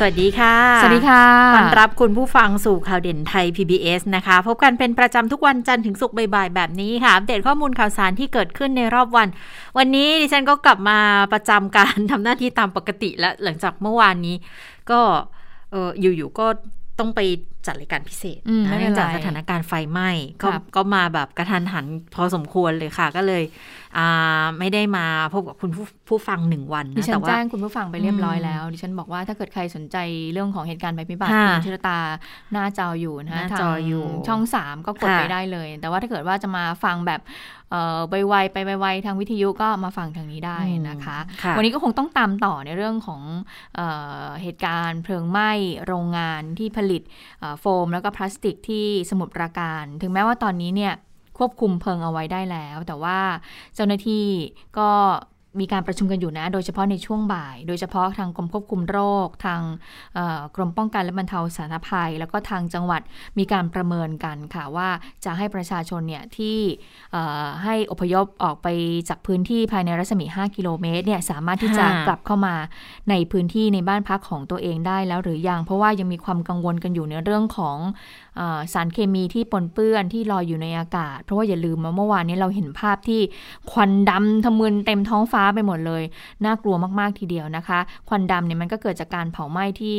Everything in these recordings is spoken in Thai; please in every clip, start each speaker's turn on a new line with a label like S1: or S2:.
S1: สวัสดีค่ะ
S2: สวัสดีค่ะ
S1: ต้อนรับคุณผู้ฟังสู่ข่าวเด่นไทย PBS นะคะ พบกันเป็นประจำทุกวันจันทร์ถึงศุกร์บ่ายๆแบบนี้ค่ะ อัปเดตข้อมูลข่าวสารที่เกิดขึ้นในรอบวัน วันนี้ดิฉันก็กลับมาประจำการทำหน้าที่ตามปกติและหลังจากเมื่อวานนี้ ก็เอออยู่ๆก็ต้องไปจัดรายการพิเศษ
S2: อืม
S1: นะ
S2: ไม่เป็
S1: เนื่อนง
S2: ไร
S1: จากสถานการณ์ไฟไหม้ก็
S2: ครับ
S1: ก็มาแบบกระทันหันพอสมควรเลยค่ะ ก็เลยอ่า ไม่ได้มาพบกับคุณผู้ผู้ฟังหนึ่งวัน
S2: ดิ
S1: นะ
S2: ฉัน
S1: แต่ว่า
S2: แจ้งคุณผู้ฟังไปเรียบร้อย
S1: อืม
S2: แล้ว ดิฉันบอกว่าถ้าเกิดใครสนใจเรื่องของเหตุการณ์ภัยพิบัติ
S1: ค่ะ
S2: คุณชิรตาหน้าจออยู่นะ
S1: ห
S2: คะ
S1: น้า
S2: ทาง
S1: จออยู่
S2: ช่องสามก็กด
S1: ค่ะ
S2: ไปได้เลย แต่ว่าถ้าเกิดว่าจะมาฟังแบบเอ่อไวๆไปไวๆทางวิทยุก็มาฟังทางนี้ได้นะคะ
S1: ค่ะ
S2: วันนี้ก็คงต้องตามต่อในเรื่องของเออเหตุการณ์เพลิงไหม้โรงงานที่ผลิตเอ่อโฟม แล้วก็พลาสติกที่สมุทรปราการ ถึงแม้ว่าตอนนี้เนี่ย ควบคุมเพลิงเอาไว้ได้แล้ว แต่ว่าเจ้าหน้าที่ก็มีการประชุมกันอยู่นะ โดยเฉพาะในช่วงบ่าย โดยเฉพาะทางกรมควบคุมโรค ทางเอ่อกรมป้องกันและบรรเทาสาธารณภัย แล้วก็ทางจังหวัดมีการประเมินกันค่ะว่าจะให้ประชาชนเนี่ยที่เอ่อให้อพยพออกไปจากพื้นที่ภายในรัศมี 5 กิโลเมตรเนี่ยสามารถที่จะ
S1: ค่ะ
S2: กลับเข้ามาในพื้นที่ในบ้านพักของตัวเองได้แล้วหรือยัง เพราะว่ายังมีความกังวลกันอยู่ในเรื่องของเออ สารเคมีที่ปนเปื้อนที่ลอยอยู่ในอากาศ เพราะว่าอย่าลืมว่าเมื่อวานนี้เราเห็นภาพที่ควันดำทะมึนเต็มท้องฟ้าไปหมดเลย น่ากลัวมากๆทีเดียวนะคะ ควันดำเนี่ยมันก็เกิดจากการเผาไหม้ที่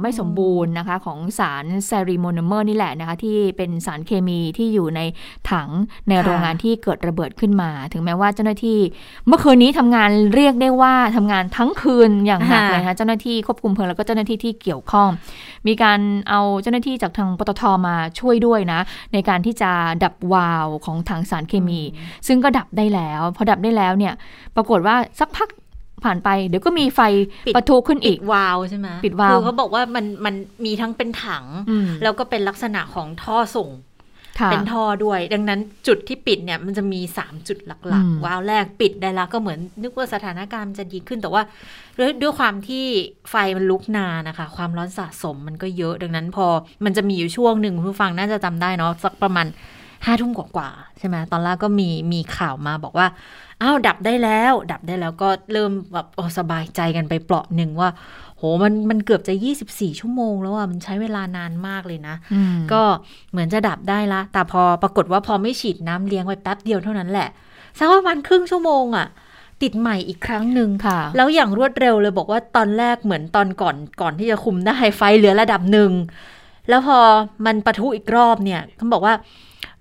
S2: ไม่สมบูรณ์นะคะของสารไซริโมนเมอร์นี่แหละนะคะที่เป็นสารเคมีที่อยู่ในถังในโรงงานที่เกิดระเบิดขึ้นมา ถึงแม้ว่าเจ้าหน้าที่ เมื่อคืนนี้ทำงานเรียกได้ว่าทำงานทั้งคืนอย่างหนักเลยนะคะเจ้าหน้าที่ควบคุมเพลิงแล้วก็เจ้าหน้าที่ที่เกี่ยวข้อง มีการเอาเจ้าหน้าที่จากทางปตทมาช่วยด้วยนะ ในการที่จะดับวาล์วของถังสารเคมี ซึ่งก็ดับได้แล้ว พอดับได้แล้วเนี่ย ปรากฏว่าสักพักผ่านไปเดี๋ยวก็มีไฟ
S1: ปิด
S2: ปะทุขึ้นอีก
S1: วาล์วใช่ไหม
S2: ปิดวาล์ว
S1: คือเขาบอกว่ามันมันมีทั้งเป็นถัง
S2: อืม
S1: แล้วก็เป็นลักษณะของท่อส่ง
S2: ค่ะ
S1: เป็นท่อด้วย ดังนั้นจุดที่ปิดเนี่ยมันจะมี 3 จุดหลัก
S2: อืม
S1: ๆวาล์วแรกปิดได้แล้วก็เหมือนนึกว่าสถานการณ์มันจะดีขึ้นแต่ว่าด้วยด้วยความที่ไฟมันลุกนานนะคะ ความร้อนสะสมมันก็เยอะดังนั้นพอมันจะมีอยู่ช่วงหนึ่งคุณผู้ฟังน่าจะจำได้เนาะสักประมาณห้าทุ่มกว่าๆใช่ไหมตอนแรกก็มีมีข่าวมาบอกว่าอ้าวดับได้แล้ว ดับได้แล้วก็เริ่มแบบโอ้สบายใจกันไปเปราะหนึ่งว่า โหมันมันเกือบจะ 24 ชั่วโมงแล้วอะมันใช้เวลานานมากเลยนะ
S2: อืม
S1: ก็เหมือนจะดับได้ละ แต่พอปรากฏว่าพอไม่ฉีดน้ำเลี้ยงไว้แป๊บเดียวเท่านั้นแหละสักประมาณครึ่งชั่วโมงอะติดใหม่อีกครั้งหนึ่ง
S2: ค่ะ
S1: แล้วอย่างรวดเร็วเลยบอกว่าตอนแรกเหมือนตอนก่อนก่อนที่จะคุมได้ไฟเหลือระดับหนึ่งแล้วพอมันปะทุอีกรอบเนี่ยเขาบอกว่า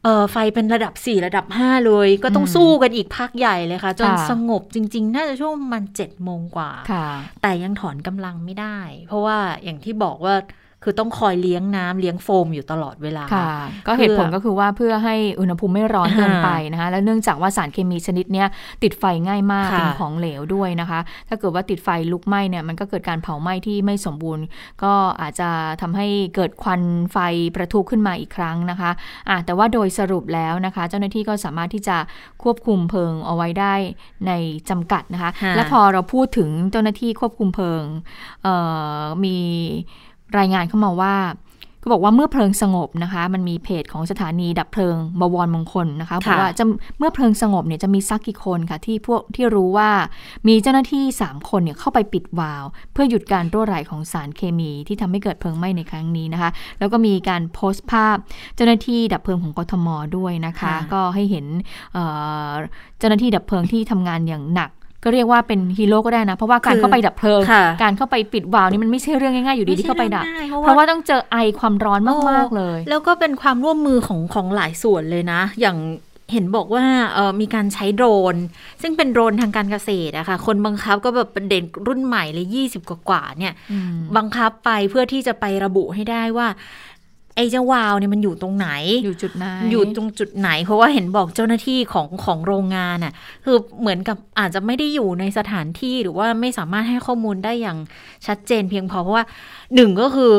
S1: เออไฟเป็นระดับ 4 ระดับ 5 เลย ก็ต้อง
S2: อืม
S1: สู้กันอีกพักใหญ่เลยค่ะ จน
S2: ค่ะ
S1: สงบจริง ๆ น่าจะช่วงประมันเจ็ดโมงกว่า
S2: ค่ะ
S1: แต่ยังถอนกำลังไม่ได้ เพราะว่าอย่างที่บอกว่า คือต้องคอยเลี้ยงน้ำเลี้ยงโฟมอยู่ตลอดเวลา
S2: ค่ะก็เหตุผลก็คือว่าเพื่อให้อุณหภูมิไม่ร้อนเกินไปนะคะ แล้วเนื่องจากว่าสารเคมีชนิดเนี้ยติดไฟง่ายมาก
S1: ค่ะ
S2: เป็นของเหลวด้วยนะคะ ถ้าเกิดว่าติดไฟลุกไหม้เนี่ยมันก็เกิดการเผาไหม้ที่ไม่สมบูรณ์ ก็อาจจะทำให้เกิดควันไฟประทุขึ้นมาอีกครั้งนะคะอะแต่ว่าโดยสรุปแล้วนะคะ เจ้าหน้าที่ก็สามารถที่จะควบคุมเพลิงเอาไว้ได้ในจำกัดนะคะ
S1: ค่ะ
S2: และพอเราพูดถึงเจ้าหน้าที่ควบคุมเพลิงเอ่อมี รายงานเข้ามาว่า ก็บอกว่าเมื่อเพลิงสงบนะคะ มันมีเพจของสถานีดับเพลิงบวรมงคลนะคะบอกว่าจะเมื่อเพลิงสงบเนี่ยจะมีสักกี่คนค่ะที่พวกที่รู้ว่ามีเจ้าหน้าที่ 3 คนเนี่ยเข้าไปปิดวาล์วเพื่อหยุดการรั่วไหลของสารเคมีที่ทำให้เกิดเพลิงไหม้ในครั้งนี้นะคะ แล้วก็มีการโพสต์ภาพเจ้าหน้าที่ดับเพลิงของกทมด้วยนะคะ ก็ให้เห็นเอ่อเจ้าหน้าที่ดับเพลิงที่ทำงานอย่างหนัก ก็เรียกว่าเป็นฮีโร่ก็ได้นะ เพราะว่าการ
S1: คือ
S2: เข้าไปดับเพลิง
S1: ค่ะ
S2: การเข้าไปปิดวาล์วนี่มันไม่ใช่เรื่องง่ายๆอยู่ดีที่เข้าไปดับ
S1: ม่ใช่
S2: เพ
S1: เรื่องง่ย
S2: ราะว่าต้องเจอไอความร้อนมากๆเลย
S1: แล้วก็เป็นความร่วมมือของของหลายส่วนเลยนะ อย่างเห็นบอกว่าเออมีการใช้โดรน ซึ่งเป็นโดรนทางการเกษตรอะค่ะ คนบังคับก็แบบเป็นเด็กรุ่นใหม่เลยยี่สิบกว่าๆเนี่ย บังคับไปเพื่อที่จะไประบุให้ได้ว่า ไอ้เจ้าวาวเนี่ยมันอยู่ตรงไหน
S2: อยู่จุดไหน
S1: อยู่ตรงจุดไหน เพราะว่าเห็นบอกเจ้าหน้าที่ของของโรงงานน่ะ คือเหมือนกับอาจจะไม่ได้อยู่ในสถานที่หรือว่าไม่สามารถให้ข้อมูลได้อย่างชัดเจนเพียงพอเพราะว่าหนึ่งก็คือ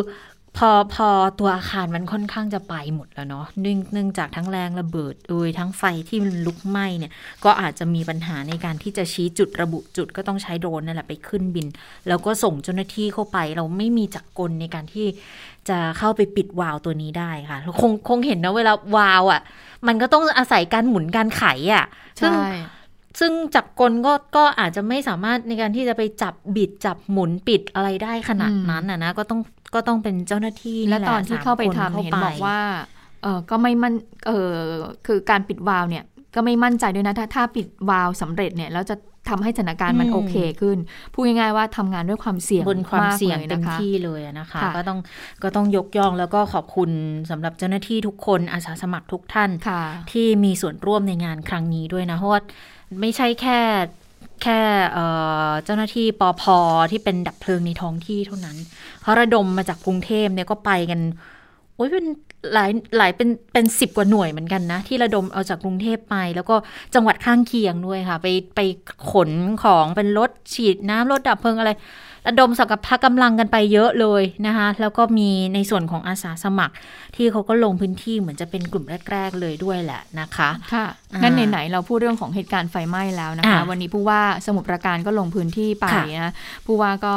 S1: พอพอตัวอาคารมันค่อนข้างจะไปหมดแล้วเนาะเนื่องเนื่องจากทั้งแรงระเบิดเอยทั้งไฟที่มันลุกไหม้เนี่ย ก็อาจจะมีปัญหาในการที่จะชี้จุดระบุจุดก็ต้องใช้โดรนนั่นแหละไปขึ้นบิน แล้วก็ส่งเจ้าหน้าที่เข้าไป เราไม่มีจักรกลในการที่จะเข้าไปปิดวาล์วตัวนี้ได้ค่ะคงคงเห็นนะเวลาวาล์วอะ มันก็ต้องอาศัยการหมุนการไขอะซึ่ง
S2: ใช่
S1: ซึ่งจับกลก็ก็อาจจะไม่สามารถในการที่จะไปจับบิดจับหมุนปิดอะไรได้ขนาด
S2: อืม
S1: นั้นนะนะก็ต้อง ก็ต้องเป็นเจ้าหน้าที่
S2: และ
S1: หะ
S2: ตอนที่
S1: สม
S2: เข้าไป
S1: คน
S2: ทำเห็น
S1: ไป
S2: บอกว่าเออก็ไม่มั่นเออคือการปิดวาล์วเนี่ยก็ไม่มั่นใจด้วยนะ ถ้าถ้าปิดวาล์วสำเร็จเนี่ยแล้วจะทำให้สถานการณ์มันโอเคขึ้น พูดง่ายๆว่าทำงานด้วยความเสี่ยง
S1: บนความ
S2: ก
S1: เสี่ยง
S2: ล
S1: เต็ม
S2: นะคะ
S1: ที่เลยอะนะคะ
S2: ค่ะ
S1: ก็ต้องก็ต้องยกย่องแล้วก็ขอบคุณสำหรับเจ้าหน้าที่ทุกคนอาสาสมัครทุกท่าน
S2: ค่ะ
S1: ที่มีส่วนร่วมในงานครั้งนี้ด้วยนะเพราะว่าไม่ใช่แค่ แค่เจ้าหน้าที่ปอพอที่เป็นดับเพลิงในท้องที่เท่านั้นเขาระดมมาจากกรุงเทพเนี่ยก็ไปกันโอ้ยเป็นหลายหลายเป็นเป็นสิบกว่าหน่วยเหมือนกันนะ ที่ระดมเอาจากกรุงเทพไป แล้วก็จังหวัดข้างเคียงด้วยค่ะ ไปไปขนของเป็นรถฉีดน้ำรถดับเพลิงอะไร ระดมสักพกำลังกันไปเยอะเลยนะคะ แล้วก็มีในส่วนของอาสาสมัครที่เขาก็ลงพื้นที่เหมือนจะเป็นกลุ่มแรก ๆ เลยด้วยแหละนะคะ
S2: ค่ะ
S1: อ่า
S2: งั้นไหนๆเราพูดเรื่องของเหตุการณ์ไฟไหม้แล้วนะคะ
S1: อ่า
S2: วันนี้ผู้ว่าสมุทรปราการก็ลงพื้นที่ไป
S1: ค่ะ
S2: นะผู้ว่าก็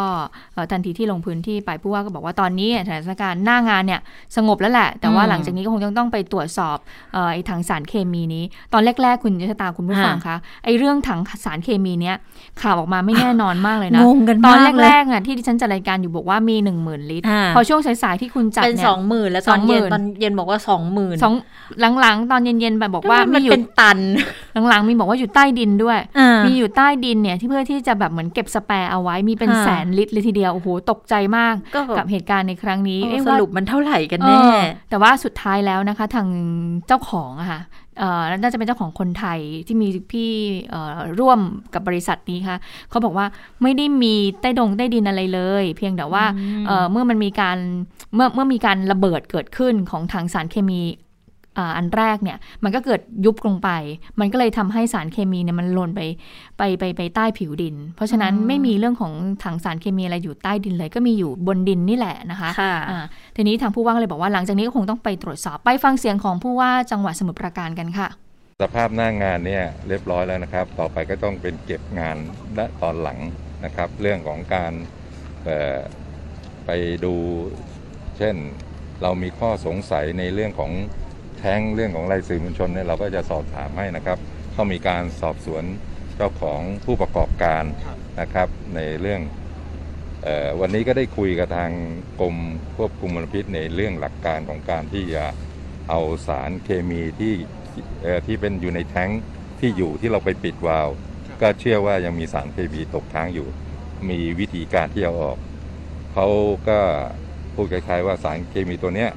S2: เอ่อทันทีที่ลงพื้นที่ไปผู้ว่าก็บอกว่าตอนนี้สถานการณ์หน้างานเนี่ยสงบแล้วแหละ แต่ว่า
S1: อืม
S2: หลังจากนี้ก็คงต้องต้องไปตรวจสอบเอ่อไอ้ถังสารเคมีนี้ ตอนแรก ๆ คุณยศตาคุณผู้ฟังคะไอ้เรื่องถังสารเคมีเนี้ยข่าวออกมาไม่แน่นอนมากเลยนะ
S1: งงกัน
S2: ตอน
S1: มากเลย
S2: แรกๆอะที่ดิฉันจัดรายการอยู่บอกว่ามีหนึ่งหมื่นลิตร
S1: อ่า
S2: พอช่วงสายๆที่คุณจัด
S1: เป็น
S2: เนี่
S1: ส
S2: ย
S1: องหมื่นแล้วตอนเย็น
S2: 20,000
S1: ตอนเย็นบอกว่าสองหมื่น
S2: สองหลังๆ ตอนเย็นๆไปบอกว่า
S1: มั
S2: มี
S1: น
S2: อยู่
S1: เป็นตัน
S2: หลังๆ มีบอกว่าอยู่ใต้ดินด้วย
S1: อ่า
S2: มีอยู่ใต้ดินเนี่ยที่เพื่อที่จะแบบเหมือนเก็บสแปร์เอาไว้มีเป็น
S1: ค่ะ
S2: แสนลิตรเลยทีเดียวโอ้โหตกใจมาก
S1: ก็แบบ
S2: กับเหตุการณ์ในครั้งนี้
S1: เออ
S2: เอ๊ะ
S1: ส
S2: ว่า
S1: รุปมันเท่าไหร่กัน
S2: เอ
S1: แน่
S2: อแต่ว่าสุดท้ายแล้วนะคะ ทางเจ้าของอะค่ะเอ่อ น่าจะเป็นเจ้าของคนไทยที่มีพี่เอ่อร่วมกับบริษัทนี้ค่ะเขาบอกว่าไม่ได้มีใต้ดงใต้ดินอะไรเลย เพียงแต่ว่าเอ่อเมื่อมันมีการเมื่อเมื่อมีการระเบิดเกิดขึ้นของถังสารเคมี อ่าอันแรกเนี่ยมันก็เกิดยุบลงไป มันก็เลยทำให้สารเคมีเนี่ยมันหล่นไปไปไปไปใต้ผิวดิน เพราะฉะนั้น
S1: อืม
S2: ไม่มีเรื่องของถังสารเคมีอะไรอยู่ใต้ดินเลย ก็มีอยู่บนดินนี่แหละนะคะ
S1: ค่ะ
S2: อ่าทีนี้ทางผู้ว่าก็เลยบอกว่าหลังจากนี้ก็คงต้องไปตรวจสอบไปฟังเสียงของผู้ว่าจังหวัดสมุทรปราการกันค่ะ
S3: สภาพหน้างานเนี่ยเรียบร้อยแล้วนะครับ ต่อไปก็ต้องเป็นเก็บงานและตอนหลังนะครับ เรื่องของการเอ่อไปดู เช่นเรามีข้อสงสัยในเรื่องของ แท้งเรื่องของรายสื่อมวลชนเนี่ยเราก็จะสอบถามให้นะครับเขามีการสอบสวนเจ้าของผู้ประกอบการนะครับ ในเรื่องออวันนี้ก็ได้คุยกับทางกรมควบคุมมลพิษในเรื่องหลักการของการที่จะเอาสารเคมีที่ที่เป็นอยู่ในแท้งที่อยู่ที่เราไปปิดวาล์วก็เชื่อว่ายังมีสารเคมีตกค้างอยู่ มีวิธีการที่เอาออกเขาก็พูดคล้ายๆว่าสารเคมีตัวเนี้ย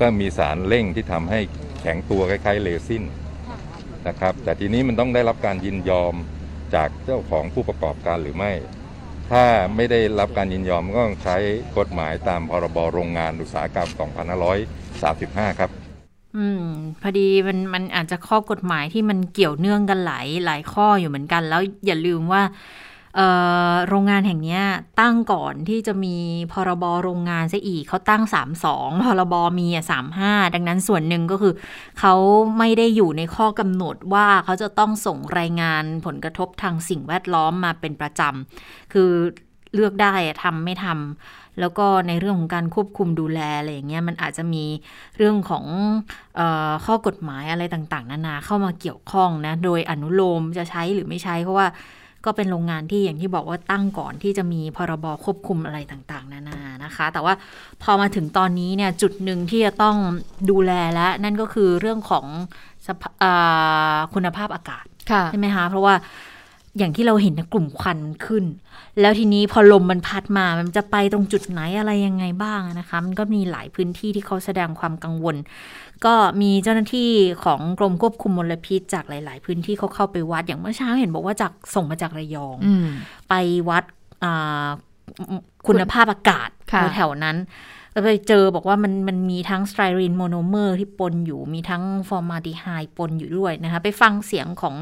S3: ก็มีสารเร่งที่ทำให้แข็งตัวคล้ายๆเลซินนะครับ แต่ทีนี้มันต้องได้รับการยินยอมจากเจ้าของผู้ประกอบการหรือไม่ ถ้าไม่ได้รับการยินยอมก็ต้องใช้กฎหมายตามพรบโรงงานอุตสาหกรรม 2535 ครับ
S1: อืมพอดีมันมันอาจจะข้อกฎหมายที่มันเกี่ยวเนื่องกันหลายหลายข้ออยู่เหมือนกัน แล้วอย่าลืมว่า โรงงานแห่งนี้ตั้งก่อนที่จะมีพรบโรงงานซะอีกเขาตั้ง 32 พรบมีอะ35 ดังนั้นส่วนหนึ่งก็คือ เขาไม่ได้อยู่ในข้อกำหนดว่าเขาจะต้องส่งรายงานผลกระทบทางสิ่งแวดล้อมมาเป็นประจำ คือเลือกได้ทำไม่ทำแล้วก็ในเรื่องของการควบคุมดูแลอะไรอย่างเงี้ยมันอาจจะมีเรื่องของออข้อกฎหมายอะไรต่างๆ นานาเข้ามาเกี่ยวข้องนะ โดยอนุโลมจะใช้หรือไม่ใช้เพราะว่า ก็เป็นโรงงานที่อย่างที่บอกว่าตั้งก่อนที่จะมีพรบควบคุมอะไรต่างๆ นานานะคะ แต่ว่าพอมาถึงตอนนี้เนี่ยจุดหนึ่งที่จะต้องดูแลแล้วนั่นก็คือเรื่องของสภาเอ่อคุณภาพอากาศ
S2: ค่ะ
S1: ใช่ไหมคะเพราะว่า อย่างที่เราเห็นนะกลุ่มควันขึ้น แล้วทีนี้พอลมมันพัดมามันจะไปตรงจุดไหนอะไรยังไงบ้างนะคะ มันก็มีหลายพื้นที่ที่เขาแสดงความกังวล ก็มีเจ้าหน้าที่ของกรมควบคุมมลพิษจากหลาย ๆ พื้นที่เขาเข้าไปวัดอย่างเมื่อเช้าเห็นบอกว่าจากส่งมาจากระยอง
S2: อืม
S1: ไปวัดอ่าคุณภาพอากาศ
S2: ค่ะ
S1: แถวๆนั้ ไปเจอบอกว่ามันมันมีทั้งสไตรีนโมโนเมอร์ที่ปนอยู่ มีทั้งฟอร์มาลดีไฮด์ปนอยู่ด้วยนะคะ ไปฟังเสียงของ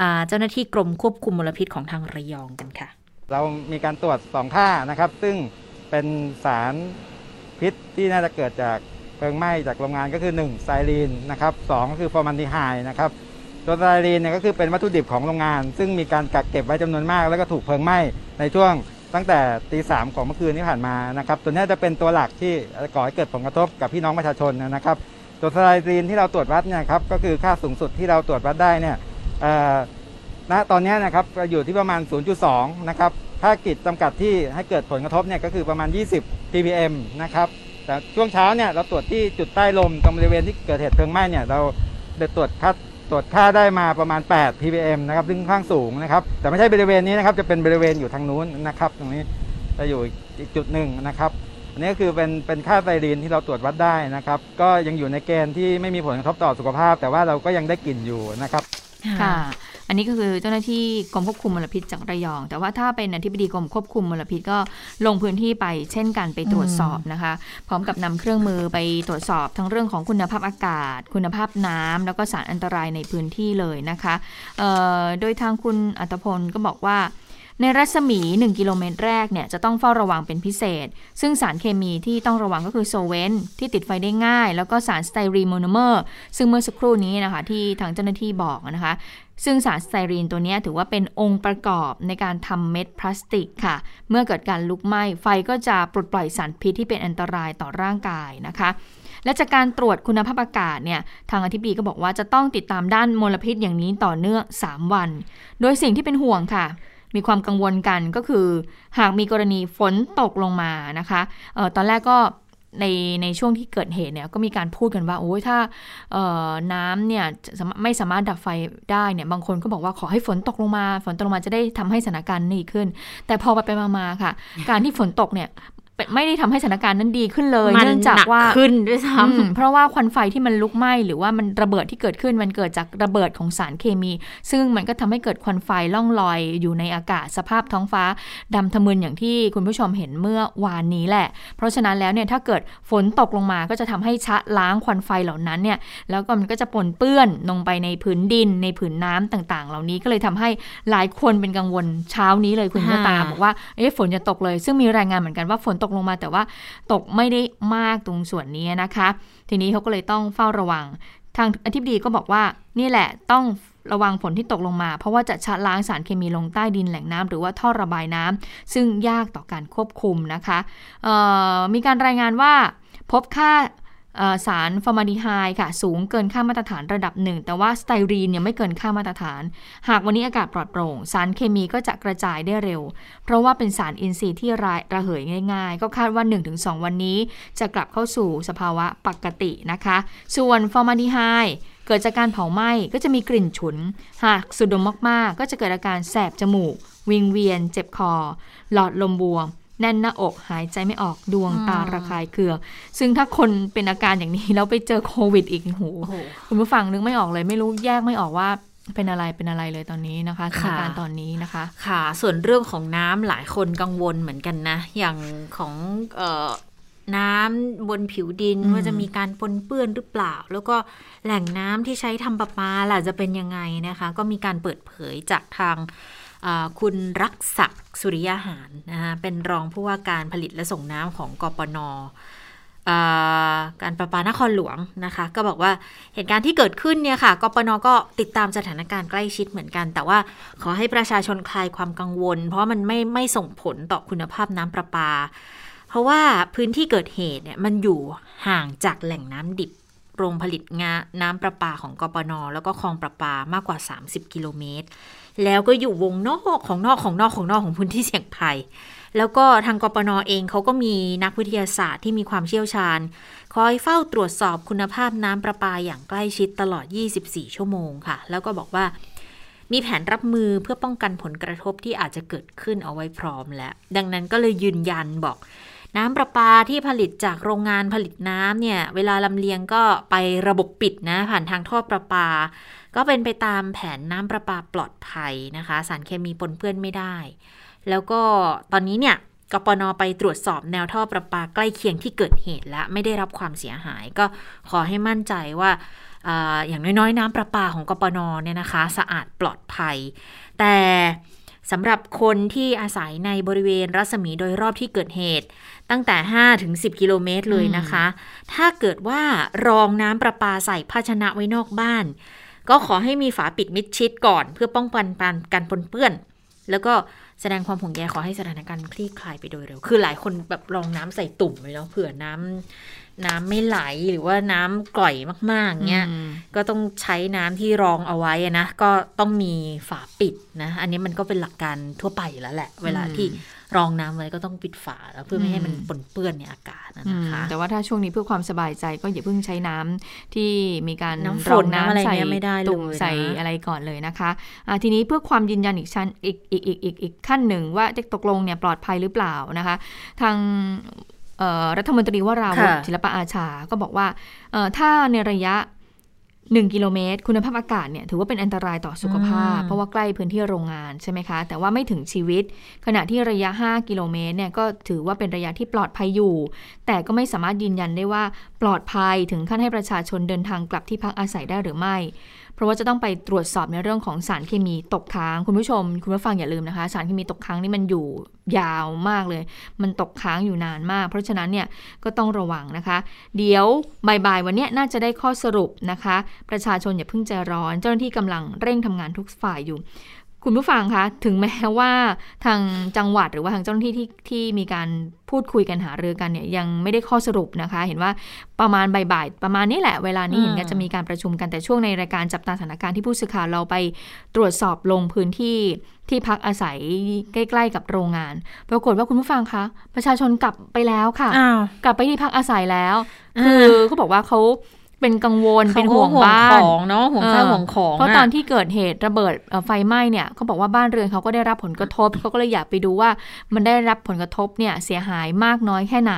S1: อเจ้าหน้าที่กรมควบคุมมลพิษของทางระยองกันค่ะ
S4: เรามีการตรวจสองท่านะครับ ซึ่งเป็นสารพิษที่น่าจะเกิดจากเพลิงไหม้จากโรงงานก็คือ1 สไตรีนนะครับ 2 ก็คือฟอร์มาลดีไฮด์นะครับตัวสไตรีนเนี่ยก็คือเป็นวัตถุดิบของโรงงาน ซึ่งมีการกักเก็บไว้จำนวนมาก แล้วก็ถูกเพลิงไหม้ในช่วง ตั้งแต่ตีสามของเมื่อคืนที่ผ่านมานะครับ ตัวนี้จะเป็นตัวหลักที่ก่อให้เกิดผลกระทบกับพี่น้องประชาชนนะครับ ตัวสไตรีนที่เราตรวจวัดเนี่ยครับก็คือค่าสูงสุดที่เราตรวจวัดได้เนี่ยณตอนนี้นะครับอยู่ที่ประมาณ 0.2 นะครับถ้ากิจจำกัดที่ให้เกิดผลกระทบเนี่ยก็คือประมาณ 20 ppm นะครับแต่ช่วงเช้าเนี่ยเราตรวจที่จุดใต้ลมตรงบริเวณที่เกิดเหตุเพลิงไหม้เนี่ยเราได้ตรวจค่า ตรวจค่าได้มาประมาณ 8 ppm นะครับซึ่งค่อนข้างสูงนะครับ แต่ไม่ใช่บริเวณนี้นะครับ จะเป็นบริเวณอยู่ทางนู้นนะครับ ตรงนี้จะอยู่อีกจุดหนึ่งนะครับ อันนี้ก็คือเป็นเป็นค่าไตรีนที่เราตรวจวัดได้นะครับ ก็ยังอยู่ในเกณฑ์ที่ไม่มีผลกระทบต่อสุขภาพ แต่ว่าเราก็ยังได้กลิ่นอยู่นะครับ
S2: ค่ะ อันนี้ก็คือเจ้าหน้าที่กรมควบคุมมลพิษจากระยอง แต่ว่าถ้าเป็นอธิบดีกรมควบคุมมลพิษก็ลงพื้นที่ไปเช่นกันไปตรวจสอบนะคะ พร้อมกับนำเครื่องมือไปตรวจสอบทั้งเรื่องของคุณภาพอากาศ คุณภาพน้ำแล้วก็สารอันตรายในพื้นที่เลยนะคะโดยทางคุณอรรถพลก็บอกว่า ในรัศมี 1 กิโลเมตรแรกเนี่ยจะต้องเฝ้าระวังเป็นพิเศษ ซึ่งสารเคมีที่ต้องระวังก็คือ solvent ที่ติดไฟได้ง่าย แล้วก็สารสไตรีนโมโนเมอร์ ซึ่งเมื่อสักครู่นี้นะคะที่ทางเจ้าหน้าที่บอกนะคะ ซึ่งสารสไตรีนตัวนี้ถือว่าเป็นองค์ประกอบในการทำเม็ดพลาสติกค่ะ เมื่อเกิดการลุกไหม้ไฟก็จะปลดปล่อยสารพิษที่เป็นอันตรายต่อร่างกายนะคะและจากการตรวจคุณภาพอากาศเนี่ยทางอธิบดีก็บอกว่าจะต้องติดตามด้านมลพิษอย่างนี้ต่อเนื่อง 3 วัน โดยสิ่งที่เป็นห่วงค่ะ มีความกังวลกันก็คือ หากมีกรณีฝนตกลงมานะคะออตอนแรกก็ในในช่วงที่เกิดเหตุเนี่ยก็มีการพูดกันว่าโอ้ยถ้าน้ำเนี่ยไม่สามารถดับไฟได้เนี่ยบางคนก็บอกว่าขอให้ฝนตกลงมา ฝนตกลงมาจะได้ทำให้สถานการณ์ดีขึ้น แต่พอไปไปมาๆค่ะ การที่ฝนตกเนี่ย ไม่ได้ทำให้สถานการณ์นั้นดีขึ้นเลย เนื่องจากว่า
S1: ขึ้นด้วยซ้ำ
S2: เพราะว่าควันไฟที่มันลุกไหม้หรือว่ามันระเบิดที่เกิดขึ้นมันเกิดจากระเบิดของสารเคมี ซึ่งมันก็ทำให้เกิดควันไฟล่องลอยอยู่ในอากาศสภาพท้องฟ้าดำทะมึนอย่างที่คุณผู้ชมเห็นเมื่อวานนี้แหละ เพราะฉะนั้นแล้วเนี่ยถ้าเกิดฝนตกลงมาก็จะทำให้ชะล้างควันไฟเหล่านั้นเนี่ยแล้วก็มันก็จะปนเปื้อนลงไปในผืนดิน ในผืนน้ำต่างๆ เหล่านี้ก็เลยทำให้หลายคนเป็นกังวลเช้านี้เลยคุณเมื่อตาบอกว่าเอ๊ะฝนจะตกเลย ซึ่งมีรายงานเหมือนกันว่าฝนตกลงมาแต่ว่าตกไม่ได้มากตรงส่วนนี้นะคะ ทีนี้เขาก็เลยต้องเฝ้าระวัง ทางอธิบดีก็บอกว่านี่แหละต้องระวังฝนที่ตกลงมา เพราะว่าจะชะล้างสารเคมีลงใต้ดินแหล่งน้ำหรือว่าท่อระบายน้ำซึ่งยากต่อการควบคุมนะคะมีการรายงานว่าพบค่า สารฟอร์มาดีไฮค่ะ สูงเกินค่ามาตรฐานระดับหนึ่ง แต่ว่าสไตรีนเนี่ยไม่เกินค่ามาตรฐาน หากวันนี้อากาศปลอดโปร่ง สารเคมีก็จะกระจายได้เร็ว เพราะว่าเป็นสารอินทรีย์ที่ระเหยง่าย ๆ ก็คาดว่า 1-2 วันนี้ จะกลับเข้าสู่สภาวะปกตินะคะ ส่วนฟอร์มาดีไฮเกิดจากการเผาไหม้ก็จะมีกลิ่นฉุน หากสูดดมมากๆ ก็จะเกิดอาการแสบจมูก วิงเวียน เจ็บคอ หลอดลมบวม แน่นหน้าอกหายใจไม่ออกดวงตาระคายเคือง ซึ่งถ้าคนเป็นอาการอย่างนี้แล้วไปเจอโควิดอีกโหคุณผู้ฟังนึกไม่ออกเลยไม่รู้แยกไม่ออกว่าเป็นอะไรเป็นอะไรเลยตอนนี้นะคะสถานการณ์ตอนนี้นะคะ
S1: ค่ะ ส่วนเรื่องของน้ำหลายคนกังวลเหมือนกันนะ อย่างของเออน้ำบนผิวดินว่าจะมีการปนเปื้อนหรือเปล่า แล้วก็แหล่งน้ำที่ใช้ทำประปาล่ะจะเป็นยังไงนะคะ ก็มีการเปิดเผยจากทาง คุณรักศักดิ์สุริยาหารนะคะเป็นรองผู้ว่าการผลิตและส่งน้ำของกปนการประปานครหลวงนะคะ ก็บอกว่าเหตุการณ์ที่เกิดขึ้นเนี่ยค่ะกปนก็ติดตามสถานการณ์ใกล้ชิดเหมือนกัน แต่ว่าขอให้ประชาชนคลายความกังวล เพราะมันไม่ไม่ส่งผลต่อคุณภาพน้ำประปา เพราะว่าพื้นที่เกิดเหตุเนี่ยมันอยู่ห่างจากแหล่งน้ำดิบโรงผลิตงาน้ำประปาของกปนแล้วก็คลองประปามากกว่า 30 กิโลเมตร แล้วก็อยู่วงนอกของนอกของนอกของนอกของพื้นที่เสี่ยงภัย แล้วก็ทางกปนอเองเขาก็มีนักวิทยาศาสตร์ที่มีความเชี่ยวชาญ คอยเฝ้าตรวจสอบคุณภาพน้ำประปาอย่างใกล้ชิดตลอด 24 ชั่วโมงค่ะ แล้วก็บอกว่ามีแผนรับมือเพื่อป้องกันผลกระทบที่อาจจะเกิดขึ้นเอาไว้พร้อมแล้ว ดังนั้นก็เลยยืนยันบอก น้ำประปาที่ผลิตจากโรงงานผลิตน้ำเนี่ย เวลาลำเลียงก็ไประบบปิดนะ ผ่านทางท่อประปา ก็เป็นไปตามแผนน้ำประปาปลอดภัยนะคะ สารเคมีปนเปื้อนไม่ได้ แล้วก็ตอนนี้เนี่ยกปนไปตรวจสอบแนวท่อประปาใกล้เคียงที่เกิดเหตุและไม่ได้รับความเสียหาย ก็ขอให้มั่นใจว่าอย่างน้อยๆ น้ำประปาของกปนเนี่ยนะคะ สะอาดปลอดภัย แต่สำหรับคนที่อาศัยในบริเวณรัศมีโดยรอบที่เกิดเหตุ ตั้งแต่5ถึง10 กิโลเมตรเลยนะคะ ถ้าเกิดว่ารองน้ำประปาใส่ภาชนะไว้นอกบ้าน ก็ขอให้มีฝาปิดมิดชิดก่อน เพื่อป้องกันการปนเปื้อน แล้วก็แสดงความห่วงใยขอให้สถานการณ์คลี่คลายไปโดยเร็ว คือหลายคนแบบรองน้ำใส่ตุ่มไว้เนาะเผื่อน้ำ น้ำไม่ไหลหรือว่าน้ำกร่อยมากๆเงี้ยก็ต้องใช้น้ำที่รองเอาไว้นะ ก็ต้องมีฝาปิดนะ อันนี้มันก็เป็นหลักการทั่วไปอยู่แล้วแหละ เวลาที่รองน้ำไว้ก็ต้องปิดฝาแล้วเพื่อไม่ให้มันปนเปื้อนในอากาศนะคะ
S2: แต่ว่าถ้าช่วงนี้เพื่อความสบายใจก็อย่าเพิ่งใช้น้ำที่มีการ
S1: น้ำฝ
S2: รอง
S1: นน้ำอะไร
S2: ใส่
S1: เนี่ยไม่ได้เลย
S2: ตุ่ม
S1: นะ
S2: ใส่อะไรก่อนเลยนะคะะทีนี้เพื่อความยืนยันอีกชั้นอีกอีกอีกอีกอีกขั้นหนึ่งว่าตกลงเนี่ยปลอดภัยหรือเปล่านะคะ ทางเอ่อ รัฐมนตรีวราวุฒิ
S1: ค่ะ
S2: ศิลปะอาชาก็บอกว่าเอ่อถ้าในระยะ 1 กิโลเมตร คุณภาพอากาศเนี่ยถือว่าเป็นอันตรายต่อสุขภาพ
S1: อืม
S2: เพราะว่าใกล้พื้นที่โรงงานใช่ไหมคะ แต่ว่าไม่ถึงชีวิต ขณะที่ระยะ 5 กิโลเมตรเนี่ยก็ถือว่าเป็นระยะที่ปลอดภัยอยู่ แต่ก็ไม่สามารถยืนยันได้ว่าปลอดภัยถึงขั้นให้ประชาชนเดินทางกลับที่พักอาศัยได้หรือไม่ เพราะว่าจะต้องไปตรวจสอบในเรื่องของสารเคมีตกค้าง คุณผู้ชม คุณผู้ฟังอย่าลืมนะคะ สารเคมีตกค้างนี่มันอยู่ยาวมากเลย มันตกค้างอยู่นานมาก เพราะฉะนั้นเนี่ยก็ต้องระวังนะคะ เดี๋ยวบ่ายๆวันนี้น่าจะได้ข้อสรุปนะคะ ประชาชนอย่าเพิ่งใจร้อน เจ้าหน้าที่กำลังเร่งทำงานทุกฝ่ายอยู่ คุณผู้ฟังคะถึงแม้ว่าทางจังหวัดหรือว่าทางเจ้าหน้าที่ที่ที่มีการพูดคุยกันหารือกันเนี่ยยังไม่ได้ข้อสรุปนะคะ เห็นว่าประมาณบ่ายๆประมาณนี้แหละเวลานี้
S1: อืม
S2: เห็นกันจะมีการประชุมกันแต่ช่วงในรายการจับตาสถานการณ์ที่ผู้สื่อข่าวเราไปตรวจสอบลงพื้นที่ที่พักอาศัยใกล้ๆกับโรงงาน ปรากฏว่าคุณผู้ฟังคะประชาชนกลับไปแล้วค่ะ
S1: อ้าว
S2: กลับไปที่พักอาศัยแล้ว
S1: อ่า
S2: คือเขาบอกว่าเขา เป็นกังวลเป็นห่วงบ้าน
S1: ของเนาะห่วงข้าวห่วงของ
S2: เพราะตอนที่เกิดเหตุระเบิดเอ่อไฟไหม้เนี่ยเขาบอกว่าบ้านเรือนเขาก็ได้รับผลกระทบเขาก็เลยอยากไปดูว่ามันได้รับผลกระทบเนี่ยเสียหายมากน้อยแค่ไหน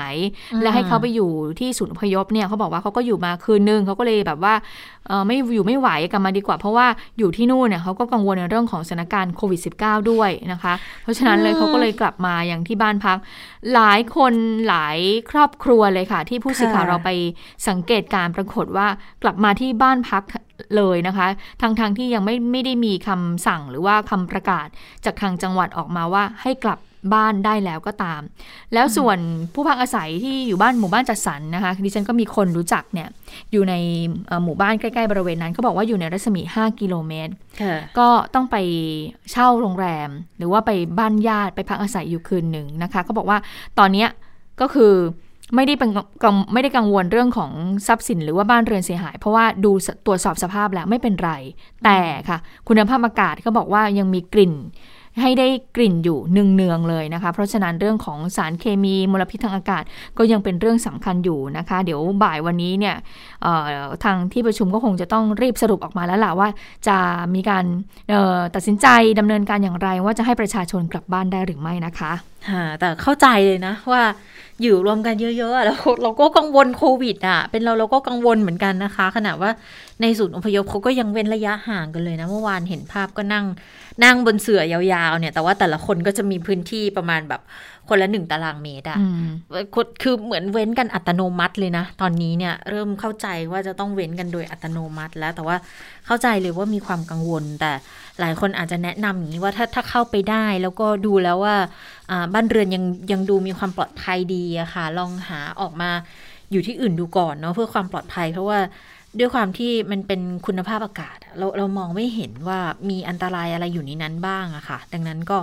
S2: และให้เขาไปอยู่ที่ศูนย์อพยพเนี่ยเขาบอกว่าเขาก็อยู่มาคืนนึงเขาก็เลยแบบว่าเอ่อ ไม่อยู่ไม่ไหวกลับมาดีกว่า เพราะว่าอยู่ที่นู่นเนี่ยเขาก็กังวลในเรื่องของสถานการณ์โควิด -19 ด้วยนะคะ เพราะฉะนั้นเลยเขาก็เลยกลับมาอย่างที่บ้านพัก หลายคนหลายครอบครัวเลยค่ะ ที่ผู้สื่อข่าวเราไปสังเกตการปรากฏว่ากลับมาที่บ้านพักเลยนะคะทางทางที่ยังไม่ไม่ได้มีคำสั่งหรือว่าคำประกาศจากทางจังหวัดออกมาว่าให้กลับ บ้านได้แล้วก็ตาม แล้วส่วนผู้พักอาศัยที่อยู่บ้านหมู่บ้านจัดสรรนะคะดิฉันก็มีคนรู้จักเนี่ยอยู่ในเอ่อหมู่บ้านใกล้ๆบริเวณนั้นเขาบอกว่าอยู่ในรัศมี 5 กิโลเมตร
S1: ค่ะ
S2: ก็ต้องไปเช่าโรงแรม หรือว่าไปบ้านญาติไปพักอาศัยอยู่คืนหนึ่งนะคะก็บอกว่าตอนเนี้ยก็คือไม่ได้เป็นกังไม่ได้กังวลเรื่องของทรัพย์สินหรือว่าบ้านเรือนเสียหาย เพราะว่าดูสตรวจสอบสภาพแล้วไม่เป็นไร แต่ค่ะ คุณภาพอากาศเขาบอกว่ายังมีกลิ่น ให้ได้กลิ่นอยู่เนืองๆเลยนะคะ เพราะฉะนั้นเรื่องของสารเคมีมลพิษทางอากาศก็ยังเป็นเรื่องสำคัญอยู่นะคะ เดี๋ยวบ่ายวันนี้เนี่ยทางที่ประชุมก็คงจะต้องรีบสรุปออกมาแล้วล่ะว่า จะมีการตัดสินใจดำเนินการอย่างไร ว่าจะให้ประชาชนกลับบ้านได้หรือไม่นะคะ
S1: แต่เข้าใจเลยนะว่าอยู่รวมกันเยอะๆแล้วเราก็กังวลโควิดอะ เป็นเราเราก็กังวลเหมือนกันนะคะ ขณะว่าในศูนย์อพยพเขาก็ยังเว้นระยะห่างกันเลยนะ เมื่อวานเห็นภาพก็นั่งนั่งบนเสื่อยาวๆเนี่ย แต่ว่าแต่ละคนก็จะมีพื้นที่ประมาณแบบ คนละหนึ่งตารางเมตรอะ
S2: อืม
S1: คือคือเหมือนเว้นกันอัตโนมัติเลยนะ ตอนนี้เนี่ยเริ่มเข้าใจว่าจะต้องเว้นกันโดยอัตโนมัติ แล้วแต่ว่าเข้าใจเลยว่ามีความกังวล แต่หลายคนอาจจะแนะนำอย่างนี้ว่าถ้าถ้าเข้าไปได้แล้วก็ดูแล้วว่าอ่าบ้านเรือนยังยังดูมีความปลอดภัยดีอะค่ะ ลองหาออกมาอยู่ที่อื่นดูก่อนเนาะเพื่อความปลอดภัยเพราะว่าด้วยความที่มันเป็นคุณภาพอากาศอะเราเรามองไม่เห็นว่ามีอันตรายอะไรอยู่ในนั้นบ้างอะค่ะ ดังนั้นก็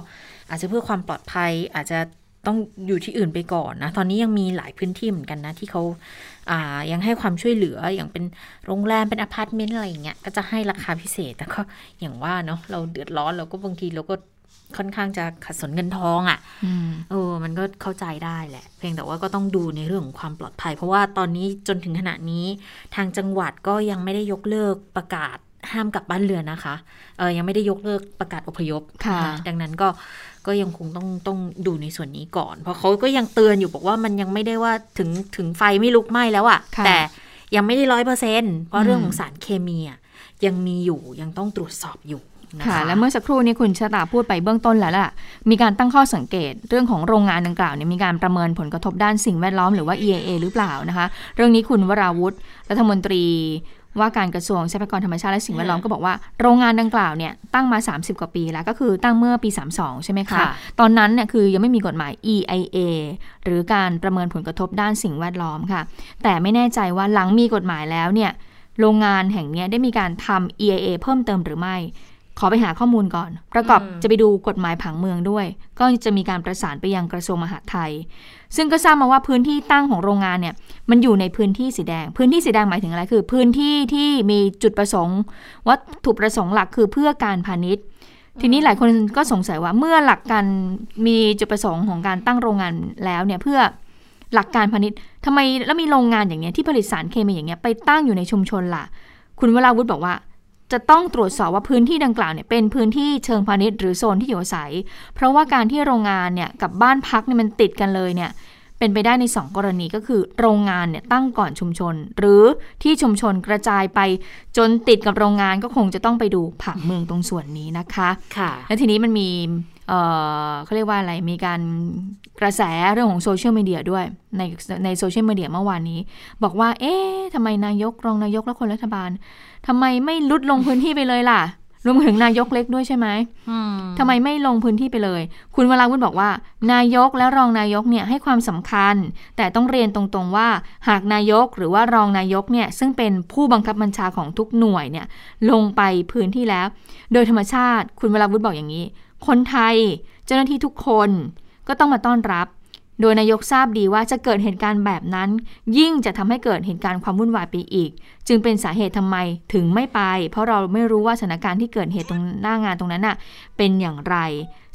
S1: อาจจะเพื่อความปลอดภัยอาจจะ ต้องอยู่ที่อื่นไปก่อนนะ ตอนนี้ยังมีหลายพื้นที่เหมือนกันนะ ที่เขาอ่ายังให้ความช่วยเหลืออย่างเป็นโรงแรมเป็นอพาร์ตเมนต์อะไรอย่างเงี้ยก็จะให้ราคาพิเศษแต่ก็อย่างว่าเนาะเราเดือดร้อนเราก็บางทีเราก็ค่อนข้างจะขัดสนเงินทองอะ่ะ
S2: อืม
S1: เออ มันก็เข้าใจได้แหละ เพียงแต่ว่าก็ต้องดูในเรื่องของความปลอดภัย เพราะว่าตอนนี้จนถึงขณะนี้ ทางจังหวัดก็ยังไม่ได้ยกเลิกประกาศ ห้ามกลับบ้านเรือนนะคะเออยังไม่ได้ยกเลิกประกาศอพยพ
S2: ค่ะ
S1: นดังนั้นก็ก็ยังคงต้องต้องดูในส่วนนี้ก่อน เพราะเขาก็ยังเตือนอยู่บอกว่ามันยังไม่ได้ว่าถึงถึงไฟไม่ลุกไหม้แล้วอะ
S2: ค่ะ
S1: แต่ยังไม่ได้ร้อยเปอร์เซ็นเพราะเรื่อง
S2: อืม
S1: ของสารเคมีอะยังมีอยู่ยังต้องตรวจสอบอยู่นะคะ
S2: ค่ะและเมื่อสักครู่นี้คุณชะตาพูดไปเบื้องต้นแล้วล่ะ มีการตั้งข้อสังเกต เรื่องของโรงงานดังกล่าวเนี่ยมีการประเมินผลกระทบด้านสิ่งแวดล้อมหรือว่า EAA หรือเปล่านะคะ เรื่องนี้คุณวราวุฒิรัฐมนตรี ว่าการกระทรวงทรัพยากรธรรมชาติและสิ่งแวดล้อมก็บอกว่าโรงงานดังกล่าวเนี่ยตั้งมา 30 กว่าปีแล้วก็คือตั้งเมื่อปี 32 ใช่ไหมคะ
S1: ค่ะ
S2: ตอนนั้นเนี่ยคือยังไม่มีกฎหมาย EIA หรือการประเมินผลกระทบด้านสิ่งแวดล้อมค่ะ แต่ไม่แน่ใจว่าหลังมีกฎหมายแล้วเนี่ยโรงงานแห่งเนี้ยได้มีการทำ EIA เพิ่มเติมหรือไม่ ขอไปหาข้อมูลก่อน ประกอบ
S1: อืม
S2: จะไปดูกฎหมายผังเมืองด้วย ก็จะมีการประสานไปยังกระทรวงมหาดไทย ซึ่งก็ทราบมาว่าพื้นที่ตั้งของโรงงานเนี่ย มันอยู่ในพื้นที่สีแดง พื้นที่สีแดงหมายถึงอะไร คือ พื้นที่ที่มีจุดประสงค์ วัตถุประสงค์หลักคือเพื่อการพาณิชย์ ทีนี้หลายคนก็สงสัยว่าเมื่อหลักการมีจุดประสงค์ของการตั้งโรงงานแล้วเนี่ยเพื่อหลักการพาณิชย์ทำไมแล้วมีโรงงานอย่างเนี้ยที่ผลิตสารเคมีอย่างเงี้ยไปตั้งอยู่ในชุมชนล่ะ คุณวราวุฒิบอกว่า จะต้องตรวจสอบว่าพื้นที่ดังกล่าวเนี่ยเป็นพื้นที่เชิงพาณิชย์หรือโซนที่อยู่อาศัย เพราะว่าการที่โรงงานเนี่ยกับบ้านพักเนี่ยมันติดกันเลยเนี่ยเป็นไปได้ใน 2 กรณีก็คือ โรงงานเนี่ยตั้งก่อนชุมชน หรือที่ชุมชนกระจายไปจนติดกับโรงงานก็คงจะต้องไปดูผังเมืองตรงส่วนนี้นะคะ
S1: ค่ะ
S2: แล้วทีนี้มันมี เอ่อเขาเรียกว่าอะไร มีการกระแสเรื่องของโซเชียลมีเดียด้วย ในในโซเชียลมีเดียเมื่อวานนี้ บอกว่า เอ๊ะทำไมนายกรองนายกและคนรัฐบาลทำไมไม่ลุดลงพื้นที่ไปเลยล่ะ รวมถึงนายกเล็กด้วยใช่ไหม
S1: อืม
S2: ทำไมไม่ลงพื้นที่ไปเลย คุณวราวุฒิบอกว่า นายกและรองนายกเนี่ยให้ความสำคัญ แต่ต้องเรียนตรงๆว่า หากนายกหรือว่ารองนายกเนี่ยซึ่งเป็นผู้บังคับบัญชาของทุกหน่วยเนี่ยลงไปพื้นที่แล้ว โดยธรรมชาติ คุณวราวุฒิบอกอย่างนี้ คนไทยเจ้าหน้าที่ทุกคนก็ต้องมาต้อนรับ โดยนายกทราบดีว่าจะเกิดเหตุการณ์แบบนั้น ยิ่งจะทำให้เกิดเหตุการณ์ความวุ่นวายไปอีก จึงเป็นสาเหตุทำไมถึงไม่ไป เพราะเราไม่รู้ว่าสถานการณ์ที่เกิดเหตุตรงหน้างานตรงนั้นน่ะเป็นอย่างไร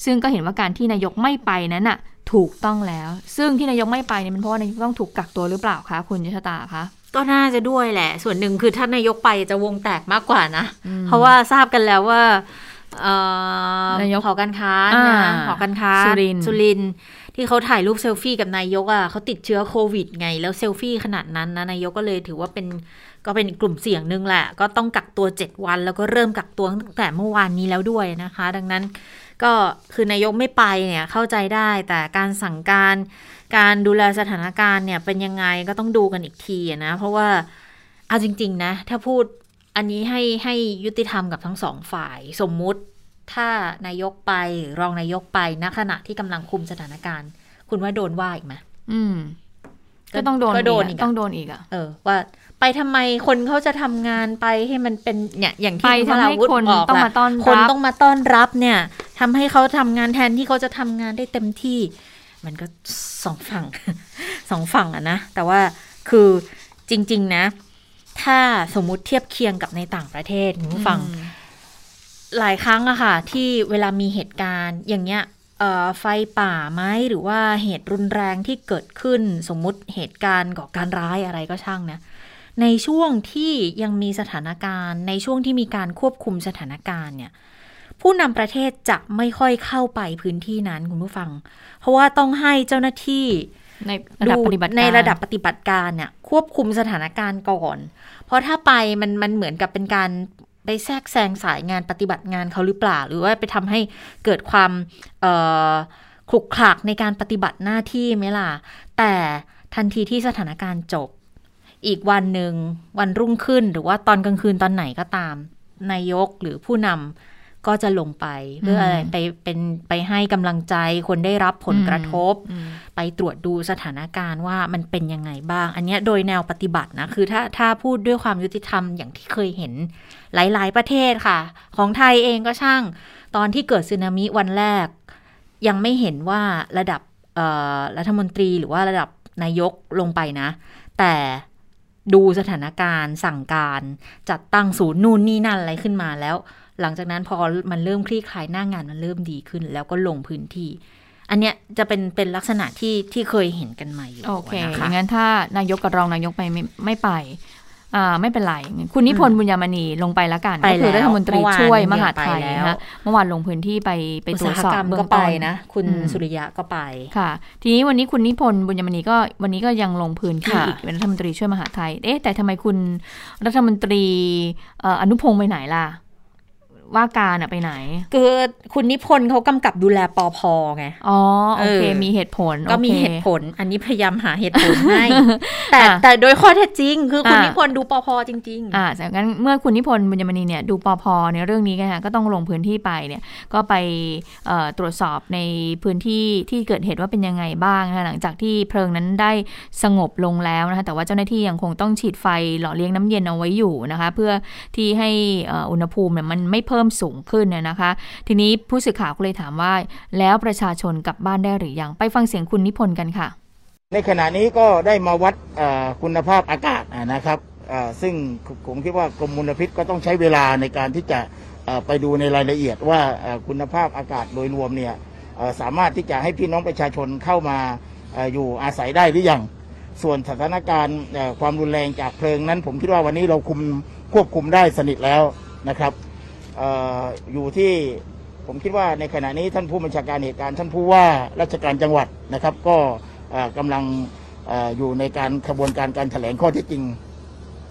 S2: ซึ่งก็เห็นว่าการที่นายกไม่ไปนั้นน่ะถูกต้องแล้ว ซึ่งที่นายกไม่ไปเนี่ยมันเพราะว่านายกต้องถูกกักตัวหรือเปล่าคะคุณยชตาคะ
S1: ก็น่าจะด้วยแหละ ส่วนหนึ่งคือถ้านายกไปจะวงแตกมากกว่านะ เพราะว่าทราบกันแล้วว่าเอ่อ นา
S2: ยก
S1: หอการค้า
S2: อ่า
S1: นะหอการค้า
S2: สุรินทร์
S1: สุรินทร์ที่เขาถ่ายรูปเซลฟี่กับนายกอะเขาติดเชื้อโควิดไง แล้วเซลฟี่ขนาดนั้นนะนายกก็เลยถือว่าเป็นก็เป็นกลุ่มเสี่ยงหนึ่งแหละ ก็ต้องกักตัว 7 วัน แล้วก็เริ่มกักตัวตั้งแต่เมื่อวานนี้แล้วด้วยนะคะ ดังนั้นก็คือนายกไม่ไปเนี่ยเข้าใจได้แต่การสั่งการการดูแลสถานการณ์เนี่ยเป็นยังไงก็ต้องดูกันอีกทีอะนะ เพราะว่าเอาจริง ๆ นะ ถ้าพูด อันนี้ให้ให้ยุติธรรมกับทั้งสองฝ่าย สมมุติถ้านายกไปหรือรองนายกไปณขณะที่กำลังคุมสถานการณ์ คุณว่าโดนว่าอีกไหม
S2: อืม ก็ต้องโดน
S1: ก็โดน
S2: อี
S1: อี
S2: ก
S1: ก
S2: อะ
S1: อะ
S2: ต้องโดนอีกอะ
S1: เออ ว่าไปทำไมคนเขาจะทำงานไปให้มันเป็นเนี่ย อย่างที่
S2: ไปทำให้
S1: ณวราวุธ
S2: คน
S1: บอก
S2: ต้อง
S1: แหละ
S2: มาต้อน
S1: คน
S2: รับ
S1: ต้องมาต้อนรับเนี่ยทำให้เขาทำงานแทนที่เขาจะทำงานได้เต็มที่ มันก็สองฝั่งสองฝั่งอะนะ แต่ว่าคือจริง ๆ นะ ถ้าสมมุติเทียบเคียงกับในต่างประเทศคุณผู้ฟัง หลายครั้งอะค่ะ ที่เวลามีเหตุการณ์อย่างเงี้ยเอ่อไฟป่าไหมหรือว่าเหตุรุนแรงที่เกิดขึ้น สมมุติเหตุการณ์ก่อการร้ายอะไรก็ช่างนะในช่วงที่ยังมีสถานการณ์ ในช่วงที่มีการควบคุมสถานการณ์เนี่ย ผู้นำประเทศจะไม่ค่อยเข้าไปพื้นที่นั้นคุณผู้ฟัง เพราะว่าต้องให้เจ้าหน้าที่
S2: ในระดับปฏิบัติการ
S1: ในระดับปฏิบัติการเนี่ยควบคุมสถานการณ์ก่อน เพราะถ้าไปมันมันเหมือนกับเป็นการไปแทรกแซงสายงานปฏิบัติงานเขาหรือเปล่า หรือว่าไปทำให้เกิดความเอ่อขลุกขลักในการปฏิบัติหน้าที่ไหมล่ะ แต่ทันทีที่สถานการณ์จบ อีกวันหนึ่งวันรุ่งขึ้นหรือว่าตอนกลางคืนตอนไหนก็ตาม นายกหรือผู้นำ ก็จะลงไปเพื่ออะไรไปเป็นไปให้กำลังใจคนได้รับผลกระทบ
S2: อืม
S1: ไปตรวจดูสถานการณ์ว่ามันเป็นยังไงบ้าง อันเนี้ยโดยแนวปฏิบัตินะคือถ้าถ้าพูดด้วยความยุติธรรมอย่างที่เคยเห็นหลาย ๆ ประเทศค่ะ ของไทยเองก็ช่าง ตอนที่เกิดสึนามิวันแรก ยังไม่เห็นว่าระดับเอ่อรัฐมนตรีหรือว่าระดับนายกลงไปนะ แต่ดูสถานการณ์สั่งการจัดตั้งศูนย์นู่นนี่นั่นอะไรขึ้นมาแล้ว หลังจากนั้นพอมันเริ่มคลี่คลายหน้างานมันเริ่มดีขึ้น แล้วก็ลงพื้นที่ อันเนี้ยจะเป็นเป็นลักษณะที่ที่เคยเห็นกันมาอยู่
S2: โอเค
S1: นะ
S2: อ
S1: คะ
S2: ย่างนั้นถ้านายกกับรองนายกไปไม่ไม่ไปอ่าไม่เป็นไร คุณนิพนธ์บุญยามณีลงไปแล้วกัน
S1: ไป
S2: ก็คือ
S1: แล้ว
S2: รัฐมนตรี
S1: เมื่อวาน
S2: ช่วย
S1: ยัง
S2: มหาดไทย
S1: ไปแล้ว
S2: นะคะเมื่อวานลงพื้นที่ไปไป
S1: อุต
S2: ตรว
S1: สา
S2: จ
S1: ห
S2: สอบ
S1: กรรม
S2: เบื้อ
S1: ก็
S2: ง
S1: ไป
S2: ต้น
S1: นะ คุณ
S2: อืม
S1: สุริยะก็ไป
S2: ค่ะ ทีนี้วันนี้คุณนิพนธ์บุญยมณีก็วันนี้ก็ยังลงพื้นที่
S1: ค่ะ
S2: อีกเป็นรัฐมนตรีช่วยมหาดไทยเอ๊ะแต่ทำไมคุณรัฐมนตรีเอ่ออนุพงศ์ไปไหนล่ะ ว่าการอะไปไหน
S1: คือคุณนิพนธ์เขากำกับดูแลปอพไง
S2: อ๋อ โอเค
S1: เออ
S2: มีเหตุผล
S1: ก็มี
S2: โอค
S1: เหตุผล อันนี้พยายามหาเหตุผลให้ แต่
S2: อะ
S1: แต่โดยข้อเท็จจริง คือคุณ
S2: อะ
S1: นิพนธ์ดูปอพจริง
S2: อ่าจากนั้นเมื่อคุณนิพนธ์บุญยมณีเนี่ยดูปอพในเรื่องนี้กันค่ะก็ต้องลงพื้นที่ไปเนี่ย ก็ไปเอ่อตรวจสอบในพื้นที่ที่เกิดเหตุว่าเป็นยังไงบ้างนะคะหลังจากที่เพลิงนั้นได้สงบลงแล้วนะคะ แต่ว่าเจ้าหน้าที่ยังคงต้องฉีดไฟหล่อเลี้ยงน้ำเย็นเอาไว้อยู่นะคะ เพื่อที่ให้เอ่ออุณหภูมิเนี่ยมันไม่เพิ่มพิ่มสูงขึ้นน่ยนะคะ ทีนี้ผู้สื่อข่าวก็เลยถามว่า แล้วประชาชนกลับบ้านได้หรือยัง ไปฟังเสียงคุณนิพนธ์กันค่ะ
S5: ในขณะนี้ก็ได้มาวัดคุณภาพอากาศนะครับซึ่งผมคิดว่ากรมมลพิษก็ต้องใช้เวลาในการที่จะไปดูในรายละเอียดว่าคุณภาพอากาศโดยรวมเนี่ยสามารถที่จะให้พี่น้องประชาชนเข้ามาอยู่อาศัยได้หรือยัง ส่วนสถานการณ์ความรุนแรงจากเพลิงนั้น ผมคิดว่าวันนี้เราคุมควบคุมได้สนิทแล้วนะครับ อออยู่ที่ผมคิดว่าในขณะนี้ท่านผู้บัญชาการเหตุการณ์ท่านผู้ว่าราชการจังหวัดนะครับ ก็เอ่อกำลังเอออยู่ในการขบวนการการแถลงข้อเท็จจริง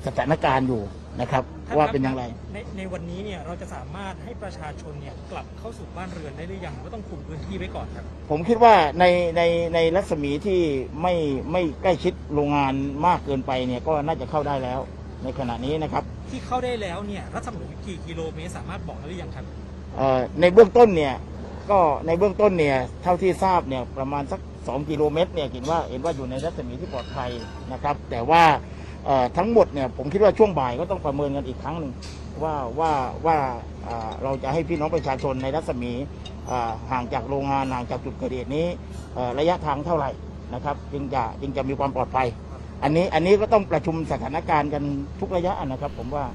S5: สถานการณ์อยู่นะครับ ว่าเป็นอย่างไร
S6: ในในวันนี้เนี่ยเราจะสามารถให้ประชาชนเนี่ยกลับเข้าสู่บ้านเรือนได้หรือยังหรือว่าต้องคุมพื้นที่ไว้ก่อนครับ
S5: ผมคิดว่าในในในรัศมีที่ไม่ไม่ใกล้ชิดโรงงานมากเกินไปเนี่ยก็น่าจะเข้าได้แล้ว ในขณะนี้นะครับ
S6: ที่เข้าได้แล้วเนี่ยรัศมีกี่กิโลเมตรสามารถบอกได้หรือยังครับ
S5: เอ่อในเบื้องต้นเนี่ยก็ในเบื้องต้นเนี่ยเท่าที่ทราบเนี่ยประมาณสัก 2 กิโลเมตรเนี่ยเห็นว่าเห็นว่าอยู่ในรัศมีที่ปลอดภัยนะครับ แต่ว่าเอ่อทั้งหมดเนี่ยผมคิดว่าช่วงบ่ายก็ต้องประเมินกันอีกครั้งหนึ่งว่าว่าว่าเอ่อเราจะให้พี่น้องประชาชนในรัศมีเอ่อห่างจากโรงงานห่างจากจุดเกิดเหตุนี้เอ่อระยะทางเท่าไหร่นะครับจึงจะจึงจะมีความปลอดภัย อันนี้อันนี้ก็ต้องประชุมสถานการณ์กันทุกระยะนะครับผมว่า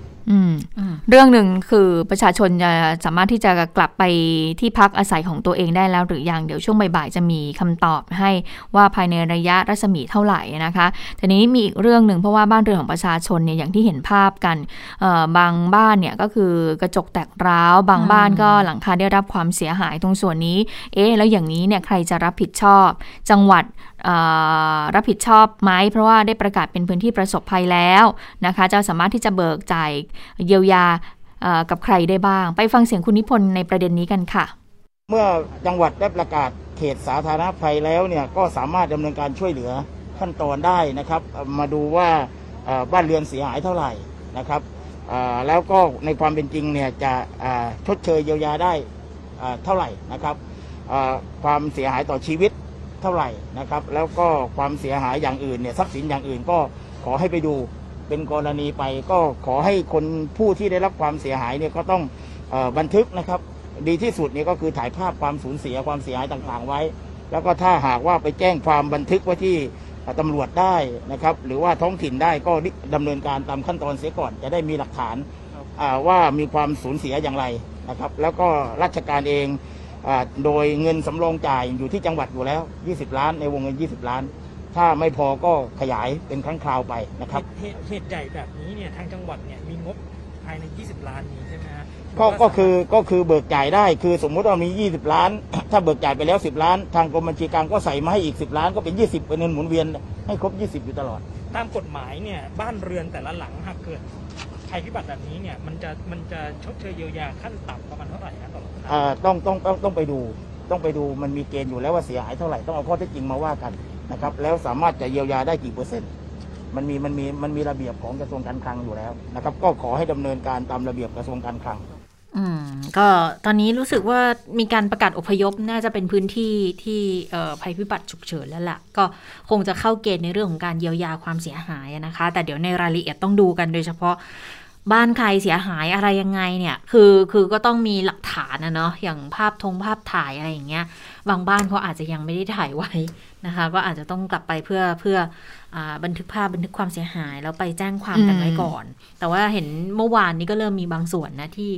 S2: เรื่องหนึ่งคือประชาชนจะสามารถที่จะกลับไปที่พักอาศัยของตัวเองได้แล้วหรือยังเดี๋ยวช่วงบ่ายๆจะมีคำตอบให้ว่าภายในระยะรัศมีเท่าไหร่นะคะทีนี้มีอีกเรื่องหนึ่งเพราะว่าบ้านเรือนของประชาชนเนี่ยอย่างที่เห็นภาพกันเอ่อบางบ้านเนี่ยก็คือกระจกแตกร้าว บางบ้านก็หลังคาได้รับความเสียหายตรงส่วนนี้ เอ๊ะแล้วอย่างนี้เนี่ยใครจะรับผิดชอบ จังหวัดเอ่อรับผิดชอบไหมเพราะว่าได้ประกาศเป็นพื้นที่ประสบภัยแล้วนะคะจะสามารถที่จะเบิกจ่ายเยียวยากับใครได้บ้าง ไปฟังเสียงคุณนิพนธ์ในประเด็นนี้กันค่ะ
S5: เมื่อจังหวัดได้ประกาศเขตสาธารณภัยแล้วเนี่ยก็สามารถดำเนินการช่วยเหลือขั้นตอนได้นะครับ มาดูว่าบ้านเรือนเสียหายเท่าไหร่นะครับแล้วก็ในความเป็นจริงเนี่ยจะชดเชยเยียวยาได้เท่าไหร่นะครับความเสียหายต่อชีวิตเท่าไหร่นะครับ แล้วก็ความเสียหายอย่างอื่นเนี่ยทรัพย์สินอย่างอื่นก็ขอให้ไปดู เป็นกรณีไป ก็ขอให้คนผู้ที่ได้รับความเสียหายเนี่ยก็ต้องอบันทึกนะครับ ดีที่สุดเนี่ยก็คือถ่ายภาพความสูญเสียความเสียหายต่างๆไว้ แล้วก็ถ้าหากว่าไปแจ้งความบันทึกไว้ที่ตำรวจได้นะครับ หรือว่าท้องถิ่นได้ก็ดำเนินการตามขั้นตอนเสียก่อนจะได้มีหลักฐานว่ามีความสูญเสียอย่างไรนะครับ แล้วก็ราชการเองอโดยเงินสำรองจ่ายอยู่ที่จังหวัดอยู่แล้ว 20 ล้านในวงเงิน 20 ล้าน ถ้าไม่พอก็ขยายเป็นครั้งคราวไปนะครับ
S6: เหตุเหตุใหญ่แบบนี้เนี่ยทางจังหวัดเนี่ยมีงบภายใน 20 ล้านนี้ใช่ไหมฮะ
S5: ก็ก็คือก็คือเบิกจ่ายได้ คือสมมุติว่ามี 20 ล้าน ถ้าเบิกจ่ายไปแล้ว 10 ล้าน ทางกรมบัญชีกลางก็ใส่มาให้อีก 10 ล้านก็เป็น 20เป็นเงินหมุนเวียนให้ครบ 20 อยู่ตลอด
S6: ตามกฎหมายเนี่ยบ้านเรือนแต่ละหลังหากเกิดภัยพิบัติแบบนี้เนี่ยมันจะมันจะชดเชยเยียวยาขั้นต่ำประมาณเท่าไหร่นะต่อหลังคา
S5: อ่าต้องต้องต้องต้องไปดู ต้องไปดูมันมีเกณฑ์อยู่แล้วว่าเสียหายเท่าไหร่ต้องเอาข้อเท็จจริงมาว่ากัน นะครับ แล้วสามารถจะเยียวยาได้กี่เปอร์เซ็นต์มันมีมันมีมันมีระเบียบของกระทรวงการคลังอยู่แล้วนะครับ ก็ขอให้ดำเนินการตามระเบียบกระทรวงการคลัง
S1: อืม ก็ตอนนี้รู้สึกว่ามีการประกาศอพยพน่าจะเป็นพื้นที่ที่ภัยพิบัติฉุกเฉินแล้วล่ะ ก็คงจะเข้าเกณฑ์ในเรื่องของการเยียวยาความเสียหายนะคะ แต่เดี๋ยวในรายละเอียดต้องดูกันโดยเฉพาะ บ้านใครเสียหายอะไรยังไงเนี่ย คือคือก็ต้องมีหลักฐานนะเนาะอย่างภาพทงภาพถ่ายอะไรอย่างเงี้ย บางบ้านเขาอาจจะยังไม่ได้ถ่ายไว้นะคะ ก็อาจจะต้องกลับไปเพื่อเพื่ออาบันทึกภาพบันทึกความเสียหาย แล้วไปแจ้งความกันไว้ก่อน แต่ว่าเห็นเมื่อวานนี้ก็เริ่มมีบางส่วนนะที่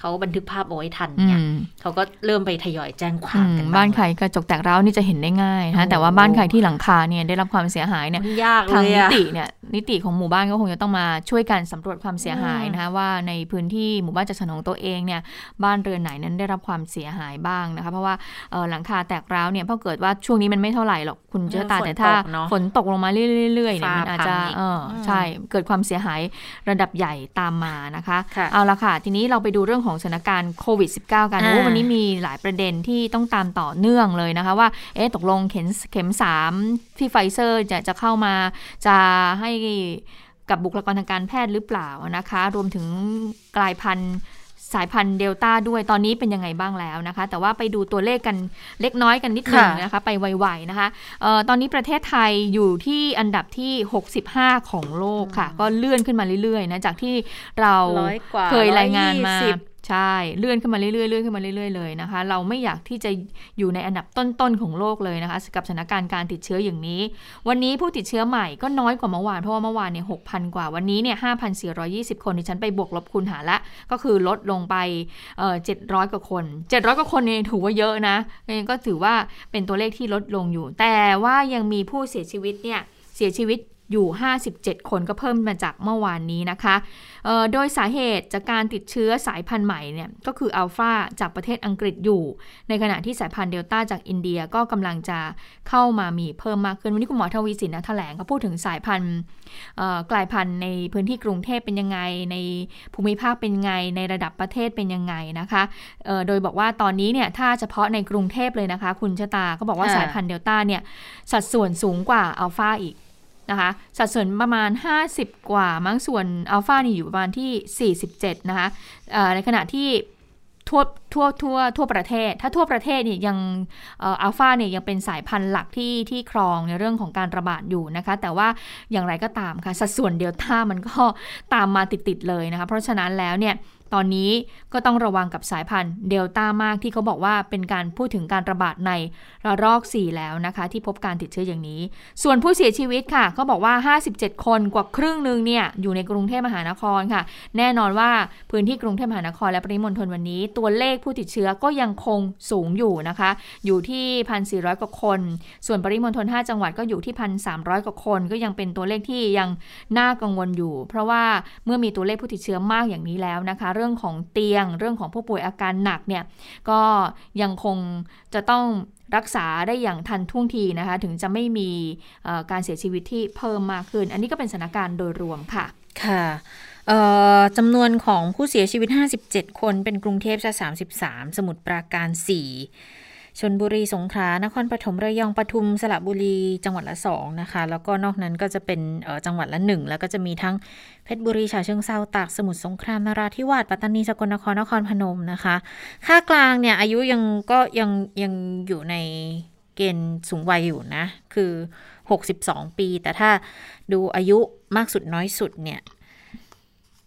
S1: เขาบันทึกภาพเอาไว้ทัน
S2: อื
S1: เนี่ย
S2: ม
S1: เขาก็เริ่มไปทยอยแจ้งควา
S2: อื
S1: ม
S2: ม
S1: กัน
S2: บ้านใครกระจกแตกร้าวนี่จะเห็นได้ง่ายนะ
S1: โอ้
S2: แต่ว่าบ้านใครที่หลังคาเนี่ยได้รับความเสียหายเนี่ย
S1: มันยากเล
S2: ทาง
S1: ย
S2: นิ
S1: อะ
S2: ติเนี่ยนิติของหมู่บ้านก็คงจะต้องมาช่วยกันสำรวจความเสียหาย
S1: อืม
S2: นะคะว่าในพื้นที่หมู่บ้านจัดสรรของตัวเองเนี่ยบ้านเรือนไหนนั้นได้รับความเสียหายบ้างนะคะเพราะว่าเอ่อหลังคาแตกร้าวเนี่ยเพราะเกิดว่าช่วงนี้มันไม่เท่าไหร่หรอกคุณเจอตาแต่ถ้า
S1: เนอะ
S2: ฝนตกลงมาเรื่อยๆเนี่ย
S1: ฟ้า
S2: มันอาจจะ
S1: พังอีก
S2: เอออ
S1: ม
S2: ใช่เกิดความเสียหายระดับใหญ่ตามมานะคะ
S1: ค่ะ
S2: เอาละค่ะทีนี้เราไปดูเรื่องของของสถานการณ์โควิด -19 กันโอ้วันนี้มีหลายประเด็นที่ต้องตามต่อเนื่องเลยนะคะ ว่าเอ๊ะตกลงเข็มเข็มสามที่ไฟเซอร์จะจะเข้ามาจะให้กับบุคลากรทางการแพทย์หรือเปล่านะคะ รวมถึงกลายพันธุ์สายพันธุ์เดลต้าด้วยตอนนี้เป็นยังไงบ้างแล้วนะคะ แต่ว่าไปดูตัวเลขกันเล็กน้อยกันนิดหนึ่งนะคะ ไปไวๆนะคะออตอนนี้ประเทศไทยอยู่ที่อันดับที่ 65 ของโลกค่ะ ก็เลื่อนขึ้นมาเรื่อยๆนะจากที่เราเคยรายงานมา ใช่เลื่อนขึ้นมาเรื่อยๆเลื่อนขึ้นมาเรื่อยๆเลยนะคะ เราไม่อยากที่จะอยู่ในอันดับต้นๆของโลกเลยนะคะกับสถานการณ์การติดเชื้ออย่างนี้ วันนี้ผู้ติดเชื้อใหม่ก็น้อยกว่าเมื่อวานเพราะว่าเมื่อวานเนี่ยหกพันกว่าวันนี้เนี่ยห้าพันสี่ร้อยี่สิบคนที่ฉันไปบวกลบคูณหารละ ก็คือลดลงไปเจ็ดร้อยกว่าคนเจ็ดร้อยกว่าคนเนี่ยถือว่าเยอะนะก็ถือว่าเป็นตัวเลขที่ลดลงอยู่ แต่ว่ายังมีผู้เสียชีวิตเนี่ยเสียชีวิต อยู่ 57 คนก็เพิ่มมาจากเมื่อวานนี้นะคะ โดยสาเหตุจากการติดเชื้อสายพันธุ์ใหม่เนี่ยก็คืออัลฟาจากประเทศอังกฤษอยู่ ในขณะที่สายพันธุ์เดลต้าจากอินเดียก็กำลังจะเข้ามามีเพิ่มมากขึ้น วันนี้คุณหมอทวีสินนะแถลงเขาพูดถึงสายพันธุ์กลายพันธุ์ในพื้นที่กรุงเทพเป็นยังไง ในภูมิภาคเป็นยังไง ในระดับประเทศเป็นยังไงนะคะโดยบอกว่าตอนนี้เนี่ยถ้าเฉพาะในกรุงเทพเลยนะคะ คุณชะตาก็บอกว่าสายพันธุ์เดลต้าเนี่ยสัดส่วนสูงกว่าอัลฟาอีก นะคะสัดส่วนประมาณ 50 กว่ามั้งส่วนอัลฟานี่อยู่ประมาณที่ 47 นะคะในขณะที่ทั่วทั่วทั่วทั่วประเทศ ถ้าทั่วประเทศเนี่ยยังอัลฟาเนี่ยยังเป็นสายพันธุ์หลักที่ที่ครองในเรื่องของการระบาดอยู่นะคะ แต่ว่าอย่างไรก็ตามค่ะ สัดส่วนเดลต้ามันก็ตามมาติดๆเลยนะคะ เพราะฉะนั้นแล้วเนี่ย ตอนนี้ก็ต้องระวังกับสายพันธุ์เดลต้ามากที่เขาบอกว่าเป็นการพูดถึงการระบาดในระลอก 4 แล้วนะคะ ที่พบการติดเชื้ออย่างนี้ ส่วนผู้เสียชีวิตค่ะเขาบอกว่า 57 คนกว่าครึ่งหนึ่งเนี่ยอยู่ในกรุงเทพมหานครค่ะ แน่นอนว่าพื้นที่กรุงเทพมหานครและปริมณฑลวันนี้ ตัวเลขผู้ติดเชื้อก็ยังคงสูงอยู่นะคะ อยู่ที่ 1,400 กว่าคน ส่วนปริมณฑล5จังหวัดก็อยู่ที่ 1,300 กว่าคน ก็ยังเป็นตัวเลขที่ยังน่ากังวลอยู่ เพราะว่าเมื่อมีตัวเลขผู้ติดเชื้อมากอย่างนี้แล้วนะคะรื่องของเตียง เรื่องของผู้ป่วยอาการหนักเนี่ยก็ยังคงจะต้องรักษาได้อย่างทันท่วงทีนะคะ ถึงจะไม่มีการเสียชีวิตที่เพิ่มมากขึ้น อันนี้ก็เป็นสถานการณ์โดยรวมค่ะ
S1: ค่ะจำนวนของผู้เสียชีวิต 57 คน เป็นกรุงเทพซะ33 สมุทรปราการ 4 ชนบุรีสงขลานครปฐมระยองปทุมสระบุรีจังหวัดละสองนะคะ แล้วก็นอกนั้นก็จะเป็นจังหวัดละหนึ่งแล้วก็จะมีทั้งเพชรบุรีฉะเชิงเซาตากสมุทรสงครามนราธิวาสปัตตานีสกลนครนครพนมนะคะ ค่ากลางเนี่ยอายุยังก็ยังยังอยู่ในเกณฑ์สูงวัยอยู่นะ คือ 62 ปี แต่ถ้าดูอายุมากสุดน้อยสุดเนี่ย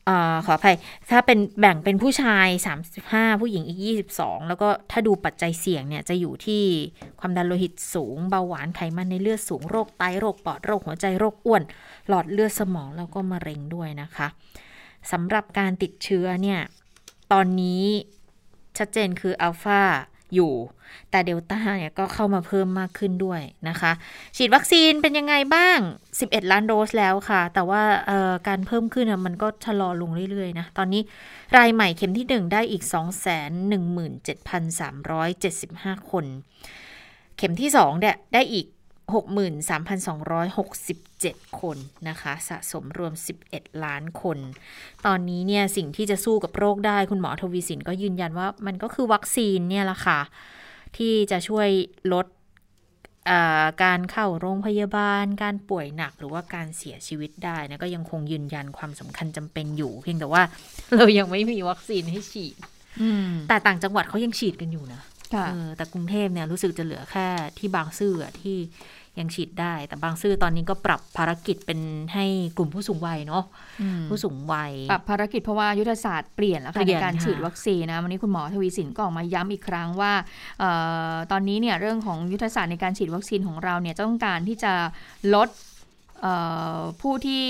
S1: อขออภัย ถ้าเป็นแบ่งเป็นผู้ชาย 35 ผู้หญิงอีก 22 แล้วก็ถ้าดูปัจจัยเสี่ยงเนี่ยจะอยู่ที่ความดันโลหิตสูง เบาหวานไขมันในเลือดสูงโรคไตโรคปอดโรคหัวใจโรคอ้วน หลอดเลือดสมองแล้วก็มะเร็งด้วยนะคะสำหรับการติดเชื้อเนี่ย ตอนนี้ชัดเจนคืออัลฟา อยู่ แต่เดลต้าเนี่ยก็เข้ามาเพิ่มมากขึ้นด้วยนะคะ ฉีดวัคซีนเป็นยังไงบ้าง 11 ล้านโดสแล้วค่ะ แต่ว่าการเพิ่มขึ้นมันก็ชะลอลงเรื่อยๆนะตอนนี้รายใหม่เข็มที่ 1 ได้อีก 217,375 คน เข็มที่2เนี่ยได้อีก 63,267 คนนะคะ สะสมรวม 11 ล้านคน ตอนนี้เนี่ยสิ่งที่จะสู้กับโรคได้คุณหมอทวีสินก็ยืนยันว่ามันก็คือวัคซีนเนี่ยแหละค่ะ ที่จะช่วยลดการเข้าโรงพยาบาล การป่วยหนักหรือว่าการเสียชีวิตได้นะก็ยังคงยืนยันความสำคัญจำเป็นอยู่ เพียงแต่ว่าเรายังไม่มีวัคซีนให้ฉีดแต่ต่างจังหวัดเขายังฉีดกันอยู่นะ แต่กรุงเทพเนี่ยรู้สึกจะเหลือแค่ที่บางซื่อที่ยังฉีดได้ แต่บางซื่อตอนนี้ก็ปรับภารกิจเป็นให้กลุ่มผู้สูงวัยเนาะผู้สูงวัย
S2: ปรับภารกิจเพราะว่ายุทธศาสตร์เปลี่ยนแล้วค่ะในการฉีดวัคซีนนะวันนี้คุณหมอทวีสินก็ออกมาย้ำอีกครั้งว่าออตอนนี้เนี่ยเรื่องของยุทธศาสตร์ในการฉีดวัคซีนของเราเนี่ยต้องการที่จะลดผู้ที่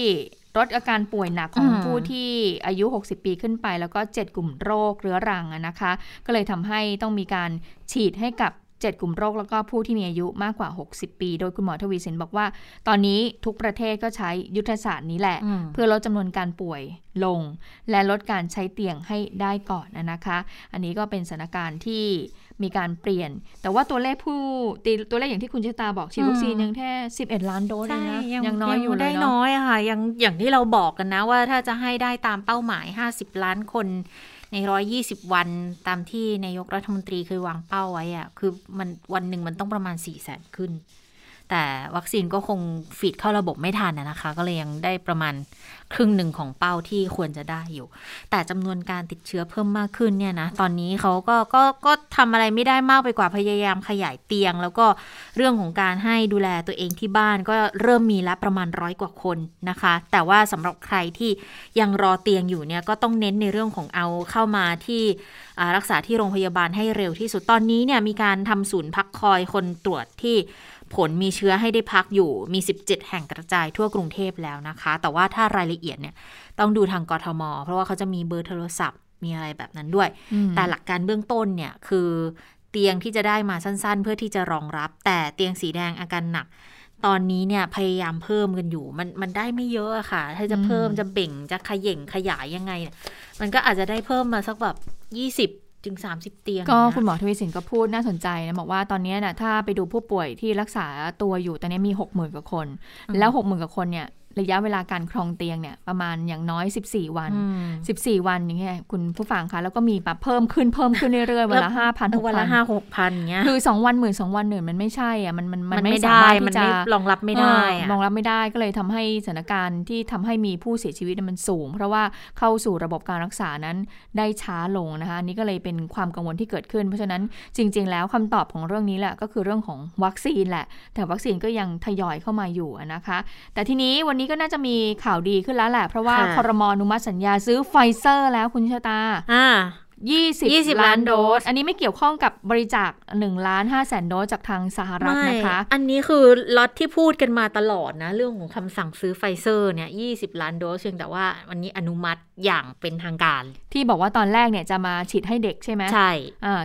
S2: ลดอาการป่วยหนักของผู้ที่อายุ 60 ปีขึ้นไป แล้วก็ 7 กลุ่มโรคเรื้อรังนะคะ ก็เลยทำให้ต้องมีการฉีดให้กับ7กลุ่มโรคแล้วก็ผู้ที่มีอายุมากกว่า 60 ปี โดยคุณหมอทวีสินบอกว่า ตอนนี้ทุกประเทศก็ใช้ยุทธศาสตร์นี้แหละ เพื่อลดจำนวนการป่วยลง และลดการใช้เตียงให้ได้ก่อนนะคะ อันนี้ก็เป็นสถานการณ์ที่ มีการเปลี่ยน แต่ว่าตัวเลขผู้ตัวเลขอย่างที่คุณเชตาบอกฉีดวัคซีนยังแค่11 ล้านโดสเองนะยังน้อยอยู่เลยเนาะ
S1: ได้น้อยอะค่ะยังอย่างที่เราบอกกันนะว่าถ้าจะให้ได้ตามเป้าหมาย 50 ล้านคนในร้อยี่สิบวันตามที่นายกรัฐมนตรีเคยวางเป้าไว้อะคือมันวันหนึ่งมันต้องประมาณสี่แสนขึ้น แต่วัคซีนก็คงฟีดเข้าระบบไม่ทันนะคะ ก็เลยยังได้ประมาณครึ่งหนึ่งของเป้าที่ควรจะได้อยู่ แต่จำนวนการติดเชื้อเพิ่มมากขึ้นเนี่ยนะ ตอนนี้เขาก็ก็ก็ทำอะไรไม่ได้มากไปกว่าพยายามขยายเตียง แล้วก็เรื่องของการให้ดูแลตัวเองที่บ้านก็เริ่มมีแล้วประมาณร้อยกว่าคนนะคะ แต่ว่าสำหรับใครที่ยังรอเตียงอยู่เนี่ยก็ต้องเน้นในเรื่องของเอาเข้ามาที่รักษาที่โรงพยาบาลให้เร็วที่สุดตอนนี้เนี่ยมีการทำศูนย์พักคอยคนตรวจที่ ผลมีเชื้อให้ได้พักอยู่มี 17 แห่งกระจายทั่วกรุงเทพแล้วนะคะ แต่ว่าถ้ารายละเอียดเนี่ยต้องดูทางกทม เพราะว่าเขาจะมีเบอร์โทรศัพท์มีอะไรแบบนั้นด้วย แต่หลักการเบื้องต้นเนี่ยคือเตียงที่จะได้มาสั้นๆ เพื่อที่จะรองรับ แต่เตียงสีแดงอาการหนัก ตอนนี้เนี่ยพยายามเพิ่มกันอยู่ มันมันได้ไม่เยอะอะค่ะ ถ้าจะเพิ่มจะเบ่งจะขย่งขยายยังไง มันก็อาจจะได้เพิ่มมาสักแบบยี่สิบ ถึง 30 เตียง
S2: ก็คุณหมอทวีสินก็พูดน่าสนใจนะบอกว่าตอนนี้นะถ้าไปดูผู้ป่วยที่รักษาตัวอยู่ตอนนี้มี 6 0,000 กว่าคน แล้ว 6 0,000 กว่าคนเนี่ย ระยะเวลาการครองเตียงเนี่ยประมาณอย่างน้อย 14 วัน 14 วันอย่างเงี้ยคุณผู้ฟังคะแล้วก็มีแบบเพิ่มขึ้นเพิ่มขึ้นเรื่อยๆวันละห้าพันหกพัน
S1: วันละห้าหกพันเงี้ย
S2: คือสองวันหมื่นสองวันหนึ่งมันไม่ใช่อะมันมัน
S1: มันไม่ได้มันไม่รองรับไม่ได้
S2: รองรับไม่ได้ก็เลยทำให้สถานการณ์ที่ทำให้มีผู้เสียชีวิตมันสูง เพราะว่าเข้าสู่ระบบการรักษานั้นได้ช้าลงนะคะนี่ก็เลยเป็นความกังวลที่เกิดขึ้น เพราะฉะนั้นจริง ๆ แล้วคำตอบของเรื่องนี้แหละก็คือเรื่องของวัคซีนแหละ แต่วัคซีนก็ยังทยอยเข้ามาอยู่นะคะ แต่ทีนี้วันนี้ก็น่าจะมีข่าวดีขึ้นแล้วแหละ เพราะว่าคอรมอนุมัติสัญญาซื้อไฟเซอร์แล้วคุณชะตา
S1: อ่า
S2: 20 ล้านโดส อันนี้ไม่เกี่ยวข้องกับบริจาค1ล้าน5แสนโดสจากทางสหรัฐนะคะ
S1: อันนี้คือล็อตที่พูดกันมาตลอดนะ เรื่องของคำสั่งซื้อไฟเซอร์เนี่ย20 ล้านโดสเพียงแต่ว่าวันนี้อนุมัติอย่างเป็นทางการ
S2: ที่บอกว่าตอนแรกเนี่ยจะมาฉีดให้เด็กใช่ไหม
S1: ใช่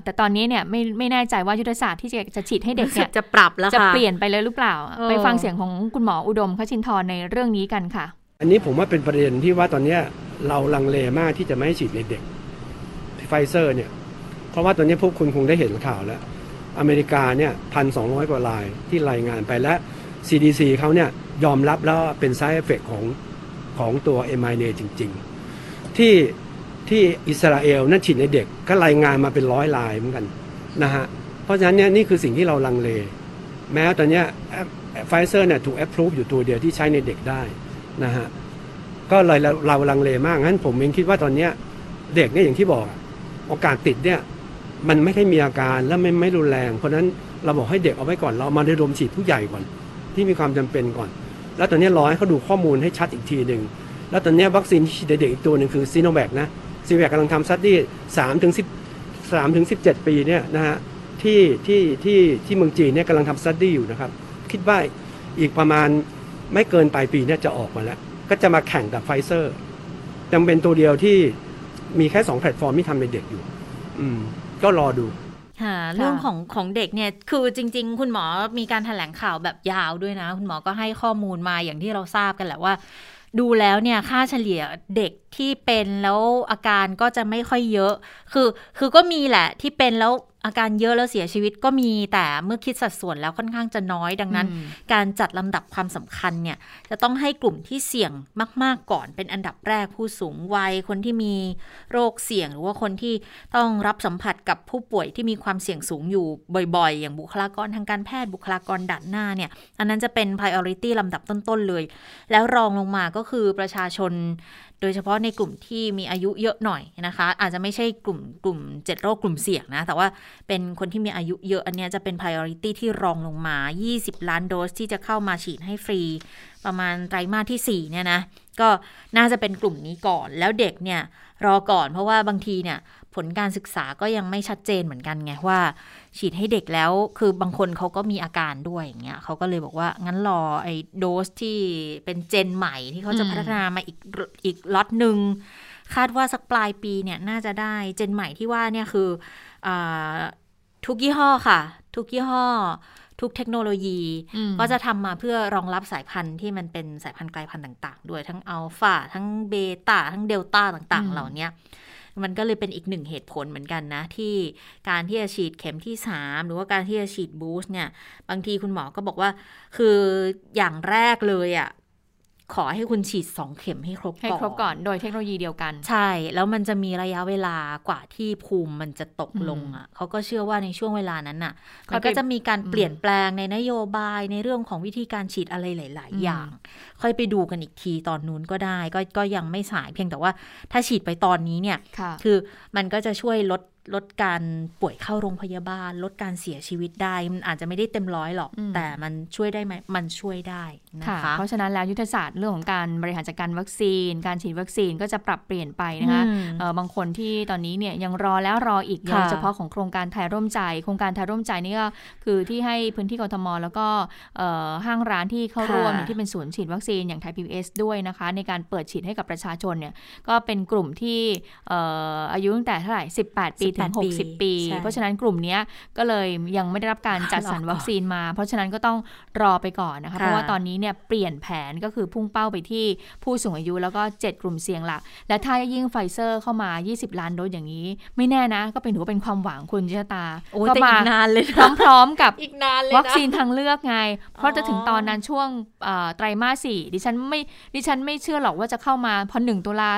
S2: แต่ตอนนี้เนี่ยไม่ไม่แน่ใจว่ายุทธศาสตร์ที่จะจะฉีดให้เด็กเนี่ย
S1: จะปรับแล้ว
S2: จะเปลี่ยนไปเลยหรือเปล่า ไปฟังเสียงของคุณหมออุดมคชินทร์ในเรื่องนี้กันค่ะ
S7: อันนี้ผมว่าเป็นประเด็นที่ว่าตอนนี้เราลังเลมากที่จะไม่ให้ฉีดในเด็ก ไฟเซอร์เนี่ย เพราะว่าตอนนี้พวกคุณคงได้เห็นข่าวแล้ว อเมริกาเนี่ยพันสองกว่ารายที่รายงานไปและ CDC เขาเนี่ยยอมรับแล้วเป็นไซเอฟเฟกของของตัว m อ n a จริง ๆ ที่ที่อิสราเอลนั่นฉีดในเด็กก็รายงานมาเป็นร้อยรายเหมือนกันนะฮะ เพราะฉะนั้นเนี่ยนี่คือสิ่งที่เราลังเล แม้ตอนนี้ไฟเซอร์เนี่ยถูก approve อยู่ตัวเดียวที่ใช้ในเด็กได้นะฮะ ก็เลยเราลังเลมากงั้นผมเองคิดว่าตอนนี้เด็กเนี่ยอย่างที่บอก โอกาสติดเนี่ยมันไม่ได้มีอาการและไม่ไม่รุนแรง เพราะนั้นเราบอกให้เด็กเอาไว้ก่อนเรามาได้รวมฉีดผู้ใหญ่ก่อน ที่มีความจำเป็นก่อน แล้วตอนนี้รอให้เขาดูข้อมูลให้ชัดอีกทีหนึ่งแล้วตอนนี้วัคซีนที่ฉีดเด็กอีกตัวหนึ่งคือซีโนแวคนะซีโนแวคกำลังทำ study สามถึงสิบสามถึงสิบเจ็ดปีเนี่ยนะฮะที่ที่ที่ที่เมืองจีนเนี่ยกำลังทำ study อยู่นะครับ คิดว่าอีกประมาณไม่เกินปลายปีเนี่ยจะออกมาแล้ว ก็จะมาแข่งกับไฟเซอร์จำเป็นตัวเดียวที่ มีแค่สองแพลตฟอร์มที่ทำในเด็กอยู่ อืม ก็รอดู
S1: ค่ะเรื่องของของเด็กเนี่ยคือจริง ๆ คุณหมอมีการแถลงข่าวแบบยาวด้วยนะ คุณหมอก็ให้ข้อมูลมาอย่างที่เราทราบกันแหละว่า ดูแล้วเนี่ยค่าเฉลี่ยเด็กที่เป็นแล้วอาการก็จะไม่ค่อยเยอะ คือคือก็มีแหละที่เป็นแล้วอาการเยอะแล้วเสียชีวิตก็มีแต่เมื่อคิดสัดส่วนแล้วค่อนข้างจะน้อยดังนั้น การจัดลำดับความสำคัญเนี่ยจะต้องให้กลุ่มที่เสี่ยงมาก ๆ ก่อนเป็นอันดับแรกผู้สูงวัยคนที่มีโรคเสี่ยง หรือว่าคนที่ต้องรับสัมผัสกับผู้ป่วยที่มีความเสี่ยงสูงอยู่บ่อย ๆ อย่างบุคลากรทางการแพทย์บุคลากรดัดหน้าเนี่ยอันนั้นจะเป็น priority ลำดับต้น ๆ เลย แล้วรองลงมาก็คือประชาชน โดยเฉพาะในกลุ่มที่มีอายุเยอะหน่อยนะคะ อาจจะไม่ใช่กลุ่มกลุ่มเจ็ดโรคกลุ่มเสี่ยงนะ แต่ว่าเป็นคนที่มีอายุเยอะอันนี้จะเป็น priority ที่รองลงมา 20 ล้านโดสที่จะเข้ามาฉีดให้ฟรี ประมาณไตรมาสที่ 4 เนี่ยนะ ก็น่าจะเป็นกลุ่มนี้ก่อน แล้วเด็กเนี่ยรอก่อนเพราะว่าบางทีเนี่ย ผลการศึกษาก็ยังไม่ชัดเจนเหมือนกันไงว่า ฉีดให้เด็กแล้วคือบางคนเขาก็มีอาการด้วยอย่างเงี้ยเขาก็เลยบอกว่างั้นรอไอ้โดสที่เป็นเจนใหม่ที่เขาจะพัฒนามาอีกอีกล็อตหนึ่งคาดว่าสักปลายปีเนี่ยน่าจะได้เจนใหม่ที่ว่าเนี่ยคืออทุกยี่ห้อค่ะ ทุกยี่ห้อ ทุกเทคโนโลยี ก็จะทำมาเพื่อรองรับสายพันธุ์ที่มันเป็นสายพันธุ์กลายพันธุ์ต่าง ๆ ด้วยทั้งอัลฟาทั้งเบต้าทั้งเดลต้าต่าง ๆ เหล่านี้ มันก็เลยเป็นอีกหนึ่งเหตุผลเหมือนกันนะ ที่การที่จะฉีดเข็มที่ 3 หรือว่าการที่จะฉีดบูสต์เนี่ย บางทีคุณหมอก็บอกว่า คืออย่างแรกเลยอะ่ะ ขอให้คุณฉีดสองเข็มให้ครบ
S2: ให้ครบก่อนโดยเทคโนโลยีเดียวกัน
S1: ใช่ แล้วมันจะมีระยะเวลากว่าที่ภูมิมันจะตกลงอะเขาก็เชื่อว่าในช่วงเวลานั้นน่ะ
S2: ค่
S1: มั
S2: อย
S1: น
S2: ไป
S1: ก็จะมีการ
S2: อืม
S1: เปลี่ยนแปลงในนโยบายในเรื่องของวิธีการฉีดอะไรหลาย
S2: อืม
S1: ๆอย่าง ค่อยไปดูกันอีกทีตอนนู้นก็ได้ ก็ก็ยังไม่สายเพียงแต่ว่าถ้าฉีดไปตอนนี้เนี่ย
S2: ค่ะ
S1: คือมันก็จะช่วยลด ลดการป่วยเข้าโรงพยาบาล ลดการเสียชีวิตได้ มันอาจจะไม่ได้เต็มร้อยหรอก
S2: อืม
S1: แต่มันช่วยได้ไหมมันช่วยได้นะ
S2: ค่ะ
S1: คะ
S2: เพราะฉะนั้นแล้วยุทธศาสตร์เรื่องของการบริหารจัดการวัคซีน การฉีดวัคซีนก็จะปรับเปลี่ยนไปนะคะ
S1: อืม
S2: เอ่อบางคนที่ตอนนี้เนี่ยยังรอแล้วรออีก
S1: ค่ะ
S2: โดยเฉพาะของโครงการไทยร่วมใจ โครงการไทยร่วมใจนี่ก็คือที่ให้พื้นที่กทมแล้วก็เอ่อห้างร้านที่เข้าร่วม
S1: ค่ะ
S2: ที่เป็นศูนย์ฉีดวัคซีนอย่างไทยพีบีด้วยนะคะ ในการเปิดฉีดให้กับประชาชนเนี่ยก็เป็นกลุ่มที่เอ่ออายุตั้งแต่เท่าไหร่18 ปีถึง
S1: 18
S2: 60 ปี
S1: ใช่
S2: เพราะฉะนั้นกลุ่มเนี้ยก็เลยยังไม่ได้รับการจัดสรรวัคซีนมา เพราะฉะนั้นก็ต้องรอไปก่อนนะคะ เพราะว่าตอนนี้เนี่ยเปลี่ยนแผนก็คือพุ่งเป้าไปที่ผู้สูงอายุแล้วก็ 7 กลุ่มเสี่ยงหลัก และถ้ายิ่งไฟเซอร์เข้ามา 20 ล้านโดสอย่างนี้ ไม่แน่นะ ก็เป็นถือว่าเป็นความหวังคุณจิตตา
S1: โอ้ย
S2: ก็
S1: แต่
S2: มา
S1: อีกนานเลย
S2: พ
S1: นะ
S2: ร้อมๆกับ
S1: อีกนานเลยนะ
S2: วัคซีนทางเลือกไง เพราะ
S1: อ๋อ
S2: จะถึงตอนนั้นช่วงเอ่อไตรมาสสี่ดิฉันไม่ดิฉันไม่เชื่อหรอกว่าจะเข้ามาพอหนึ่งตุลา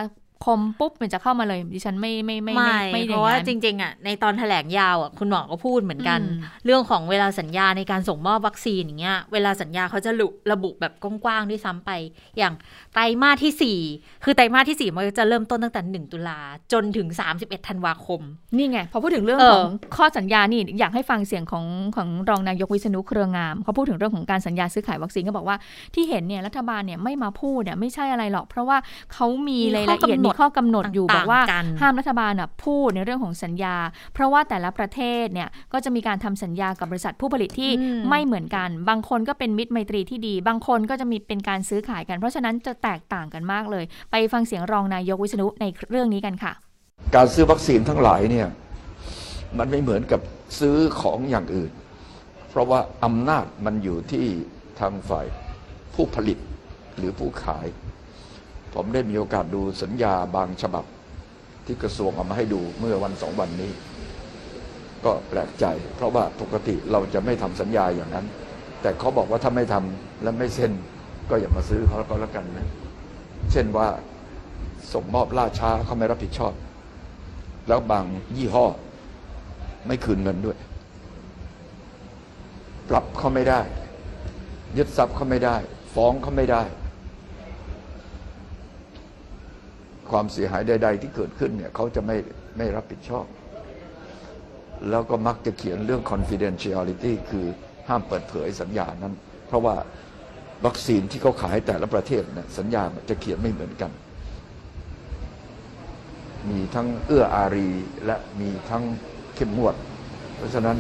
S2: คมปุ๊บมันจะเข้ามาเลย ดิฉันไม่ไม่ไม่
S1: ไม่
S2: ไม่
S1: เพ
S2: อย่
S1: ราะว่า
S2: นั้น
S1: จริง ๆอะในตอนแถลงยาวอะคุณหมอก็พูดเหมือนกัน
S2: อืม
S1: เรื่องของเวลาสัญญาในการส่งมอบวัคซีนอย่างเงี้ยเวลาสัญญาเขาจะระบุระบุแบบกว้างๆด้วยซ้ำไป อย่างไตรมาสที่ 4 คือไตรมาสที่ 4 มันก็จะเริ่มต้นตั้งแต่ 1 ตุลาจนถึง 31 ธันวาคม
S2: นี่ไงพอพูดถึงเรื่อง
S1: เออ
S2: ของข้อสัญญานี่อยากให้ฟังเสียงของของรองนายกวิษณุเครืองามเขาพูดถึงเรื่องของการสัญญาซื้อขายวัคซีนก็บอกว่าที่เห็นเนี่ยรัฐบาลเนี่ยไม่มาพูดเนี่ยไม่ใช่อะไรหรอก เพราะว่าเขามี
S1: มี
S2: ราย
S1: ข้อ
S2: ละเอียด
S1: กำหน
S2: มี
S1: ด
S2: ข้อกำหนดอยู่
S1: ต่างๆ
S2: บอกว่า
S1: กัน
S2: ห้ามรัฐบาลอะพูดในเรื่องของสัญญา เพราะว่าแต่ละประเทศเนี่ยก็จะมีการทำสัญญากับบริษัทผู้ผลิตที่
S1: อืม
S2: ไม่เหมือนกัน บางคนก็เป็นมิตรไมตรีที่ดี บางคนก็จะมีเป็นการซื้อขายกัน เพราะฉะนั้นจะแตกต่างกันมากเลย ไปฟังเสียงรองนายกวิษณุในเรื่องนี้กันค่ะ
S8: การซื้อวัคซีนทั้งหลายเนี่ยมันไม่เหมือนกับซื้อของอย่างอื่น เพราะว่าอำนาจมันอยู่ที่ทางฝ่ายผู้ผลิตหรือผู้ขาย ผมได้มีโอกาสดูสัญญาบางฉบับ ที่กระทรวงเอามาให้ดูเมื่อวันสองวันนี้ ก็แปลกใจ เพราะว่าปกติเราจะไม่ทำสัญญาอย่างนั้น แต่เขาบอกว่าถ้าไม่ทำและไม่เซ็นก็อย่ามาซื้อเขาก็แล้วกันนะเช่นว่าส่งมอบล่าช้าเขาไม่รับผิดชอบ แล้วบางยี่ห้อ ไม่คืนเงินด้วย ปรับเขาไม่ได้ ยึดทรัพย์เขาไม่ได้ ฟ้องเขาไม่ได้ ความเสียหายใด ๆ ที่เกิดขึ้นเนี่ยเขาจะไม่ไม่รับผิดชอบ แล้วก็มักจะเขียนเรื่อง confidentiality คือห้ามเปิดเผยสัญญานั้น เพราะว่าวัคซีนที่เขาขายแต่ละประเทศเนี่ยสัญญาจะเขียนไม่เหมือนกัน มีทั้งเอื้ออารีและมีทั้งเข้มงวด เพราะฉะนั้น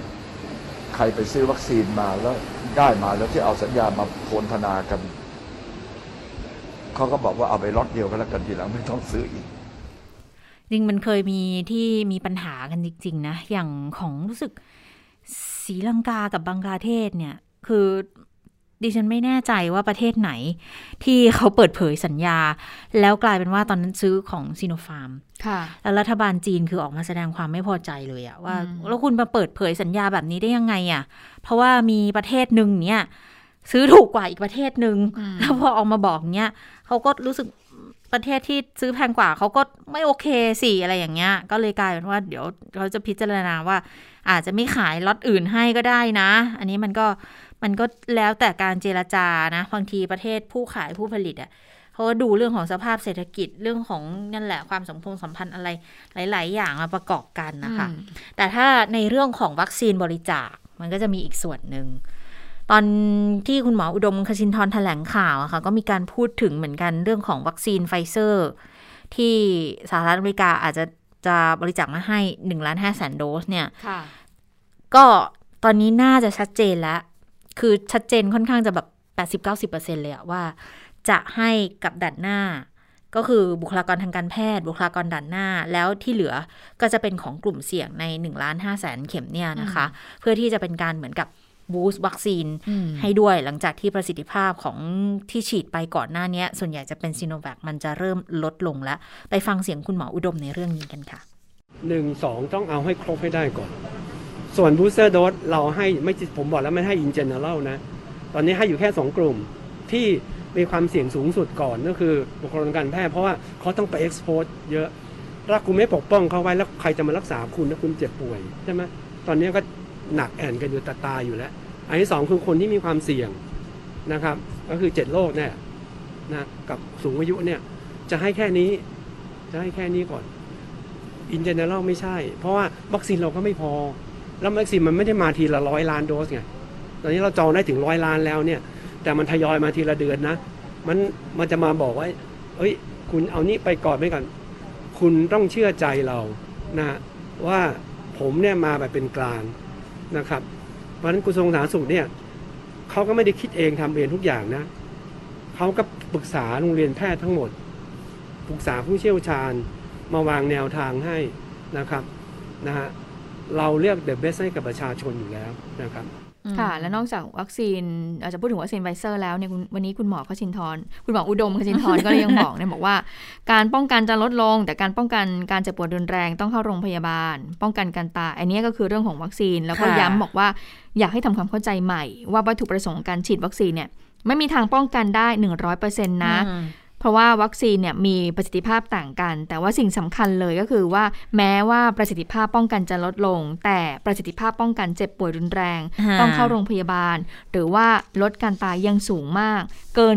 S8: ใครไปซื้อวัคซีนมาแล้วได้มาแล้วที่เอาสัญญามาโพนธนากัน เขาก็บอกว่าเอาไปล็อตเดียวก็แล้วกันทีหลังไม่ต้องซื้ออีก
S1: จริงมันเคยมีที่มีปัญหากันจริง ๆ นะ อย่างของรู้สึกศรีลังกากับบังกลาเทศเนี่ย คือดิฉันไม่แน่ใจว่าประเทศไหน ที่เขาเปิดเผยสัญญา แล้วกลายเป็นว่าตอนนั้นซื้อของซีโนฟาร์ม
S2: ค่ะ
S1: แล้วรัฐบาลจีนคือออกมาแสดงความไม่พอใจเลยอะว่า
S2: อืม
S1: แล้วคุณมาเปิดเผยสัญญาแบบนี้ได้ยังไงอะเพราะว่ามีประเทศหนึ่งเนี่ย ซื้อถูกกว่าอีกประเทศหนึ่ง
S2: อืม
S1: แล้วพอออกมาบอกเนี้ยเขาก็รู้สึกประเทศที่ซื้อแพงกว่าเขาก็ไม่โอเคสิอะไรอย่างเงี้ย ก็เลยกลายเป็นว่าเดี๋ยวเขาจะพิจารณาว่า อาจจะไม่ขายล็อตอื่นให้ก็ได้นะ อันนี้มันก็มันก็แล้วแต่การเจรจานะบางทีประเทศผู้ขายผู้ผลิตอะเขาก็ดูเรื่องของสภาพเศรษฐกิจเรื่องของนั่นแหละความสัมพงสัมพันธ์อะไรหลาย ๆ อย่างมาประกอบกันนะคะ
S2: อืม
S1: แต่ถ้าในเรื่องของวัคซีนบริจาคมันก็จะมีอีกส่วนหนึ่ง ตอนที่คุณหมออุดมคชินทร์แถลงข่าวอะค่ะก็มีการพูดถึงเหมือนกันเรื่องของวัคซีนไฟเซอร์ ที่สหรัฐอเมริกาอาจจะจะบริจาคมาให้1ล้าน5แสนโดสเนี่ย
S2: ค่ะ
S1: ก็ตอนนี้น่าจะชัดเจนแล้ว คือชัดเจนค่อนข้างจะแบบ80-90%เลยอะว่า จะให้กับด่านหน้า ก็คือบุคลากรทางการแพทย์ บุคลากรด่านหน้า แล้วที่เหลือก็จะเป็นของกลุ่มเสี่ยงใน1ล้าน5แสนเข็มเนี่ยนะคะ เพื่อที่จะเป็นการเหมือนกับ บูสต์วัคซีน
S2: อืม
S1: ให้ด้วยหลังจากที่ประสิทธิภาพของที่ฉีดไปก่อนหน้าเนี้ยส่วนใหญ่จะเป็นซีโนแวคมันจะเริ่มลดลงแล้ว ไปฟังเสียงคุณหมออุดมในเรื่องนี้กันค่ะ
S7: หนึ่งสองต้องเอาให้ครบให้ได้ก่อน ส่วน booster dose เราให้ไม่ผมบอกแล้วไม่ให้ in general นะ ตอนนี้ให้อยู่แค่สองกลุ่มที่มีความเสี่ยงสูงสุดก่อนก็คือบุคลากรทางการแพทย์เพราะว่าเขาต้องไป expose เยอะถ้าคุณไม่ปกป้องเขาไว้แล้วใครจะมารักษาคุณถ้าคุณเจ็บป่วยใช่ไหมตอนนี้ก็ หนักแอ่นกันอยู่ตาตาอยู่แล้ว อันที่สองคือคนที่มีความเสี่ยงนะครับ ก็คือเจ็ดโรคเนี่ยนะกับสูงอายุเนี่ยจะให้แค่นี้จะให้แค่นี้ก่อนอินเจเนอรัลไม่ใช่ เพราะว่าวัคซีนเราก็ไม่พอ แล้ววัคซีนมันไม่ได้มาทีละร้อยล้านโดสไงตอนนี้เราจองได้ถึงร้อยล้านแล้วเนี่ย แต่มันทยอยมาทีละเดือนนะ มันมันจะมาบอกว่าเอ้ย คุณเอานี่ไปก่อนไม่ก่อน คุณต้องเชื่อใจเรานะว่าผมเนี่ยมาแบบเป็นกลาง นะครับ เพราะฉะนั้นกระทรวงสาธารณสุขเนี่ยเขาก็ไม่ได้คิดเองทำเองทุกอย่างนะเขาก็ปรึกษาโรงเรียนแพทย์ทั้งหมด ปรึกษาผู้เชี่ยวชาญมาวางแนวทางให้นะครับนะฮะเราเลือก the best ให้กับประชาชนอยู่แล้วนะครับ
S2: ค่ะ และนอกจากวัคซีนอาจจะพูดถึงวัคซีนไฟเซอร์แล้วเนี่ยคุณวันนี้คุณหมอคชินทร์คุณหมออุดมคชินทร์ก็เลยยังบอกเนี่ยบอกว่า การป้องกันจะลดลง แต่การป้องกันการเจ็บป่วยรุนแรงต้องเข้าโรงพยาบาล ป้องกันการตายอันนี้ก็คือเรื่องของวัคซีน แล้วก็
S1: ค่ะ
S2: ย้ำบอกว่าอยากให้ทำความเข้าใจใหม่ ว่าวัตถุประสงค์ของการฉีดวัคซีนเนี่ยไม่มีทางป้องกันได้ 100%นะ
S1: อืม
S2: เพราะว่าวัคซีนเนี่ยมีประสิทธิภาพต่างกัน แต่ว่าสิ่งสำคัญเลยก็คือว่าแม้ว่าประสิทธิภาพป้องกันจะลดลง แต่ประสิทธิภาพป้องกันเจ็บป่วยรุนแรง
S1: ฮะ
S2: ต้องเข้าโรงพยาบาล หรือว่าลดการตายยังสูงมาก เกิน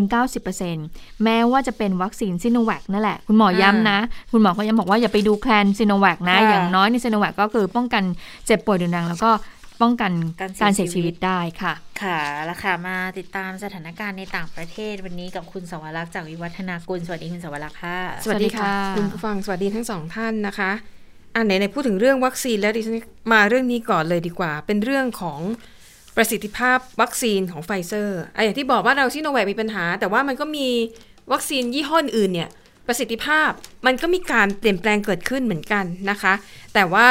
S2: 90%แม้ว่าจะเป็นวัคซีนซิโนแวคนั่นแหละ คุณหมอย้ำนะ คุณหมอก็ย้ำบอกว่าอย่าไปดูแคลนซิโนแวคนะ
S1: ค่ะ
S2: อย่างน้อยในซิโนแวคก็คือป้องกันเจ็บป่วยรุนแรงแล้วก็ ป้องกัน
S1: การเสีย
S2: การเสีย
S1: ชี
S2: ชี
S1: วิ
S2: วิ
S1: ต
S2: ตได้ค่ะ
S1: ค่ะแล้วค่ะมาติดตามสถานการณ์ในต่างประเทศวันนี้กับคุณสวรักษ์จากวิวัฒนากุลสวัสดีคุณสวรักษ์ค่ะ
S2: สวัสดีค่ะ
S9: คุณผู้ฟังสวัสดีทั้งสองท่านนะคะอ่าไหน ๆ พูดถึงเรื่องวัคซีนแล้วดิฉันมาเรื่องนี้ก่อนเลยดีกว่า เป็นเรื่องของประสิทธิภาพวัคซีนของไฟเซอร์อะอย่างที่บอกว่าเราซิโนแวคมีปัญหา แต่ว่ามันก็มีวัคซีนยี่ห้ออื่นเนี่ยประสิทธิภาพมันก็มีการเปลี่ยนแปลงเกิดขึ้นเหมือนกันนะคะ แต่ว่า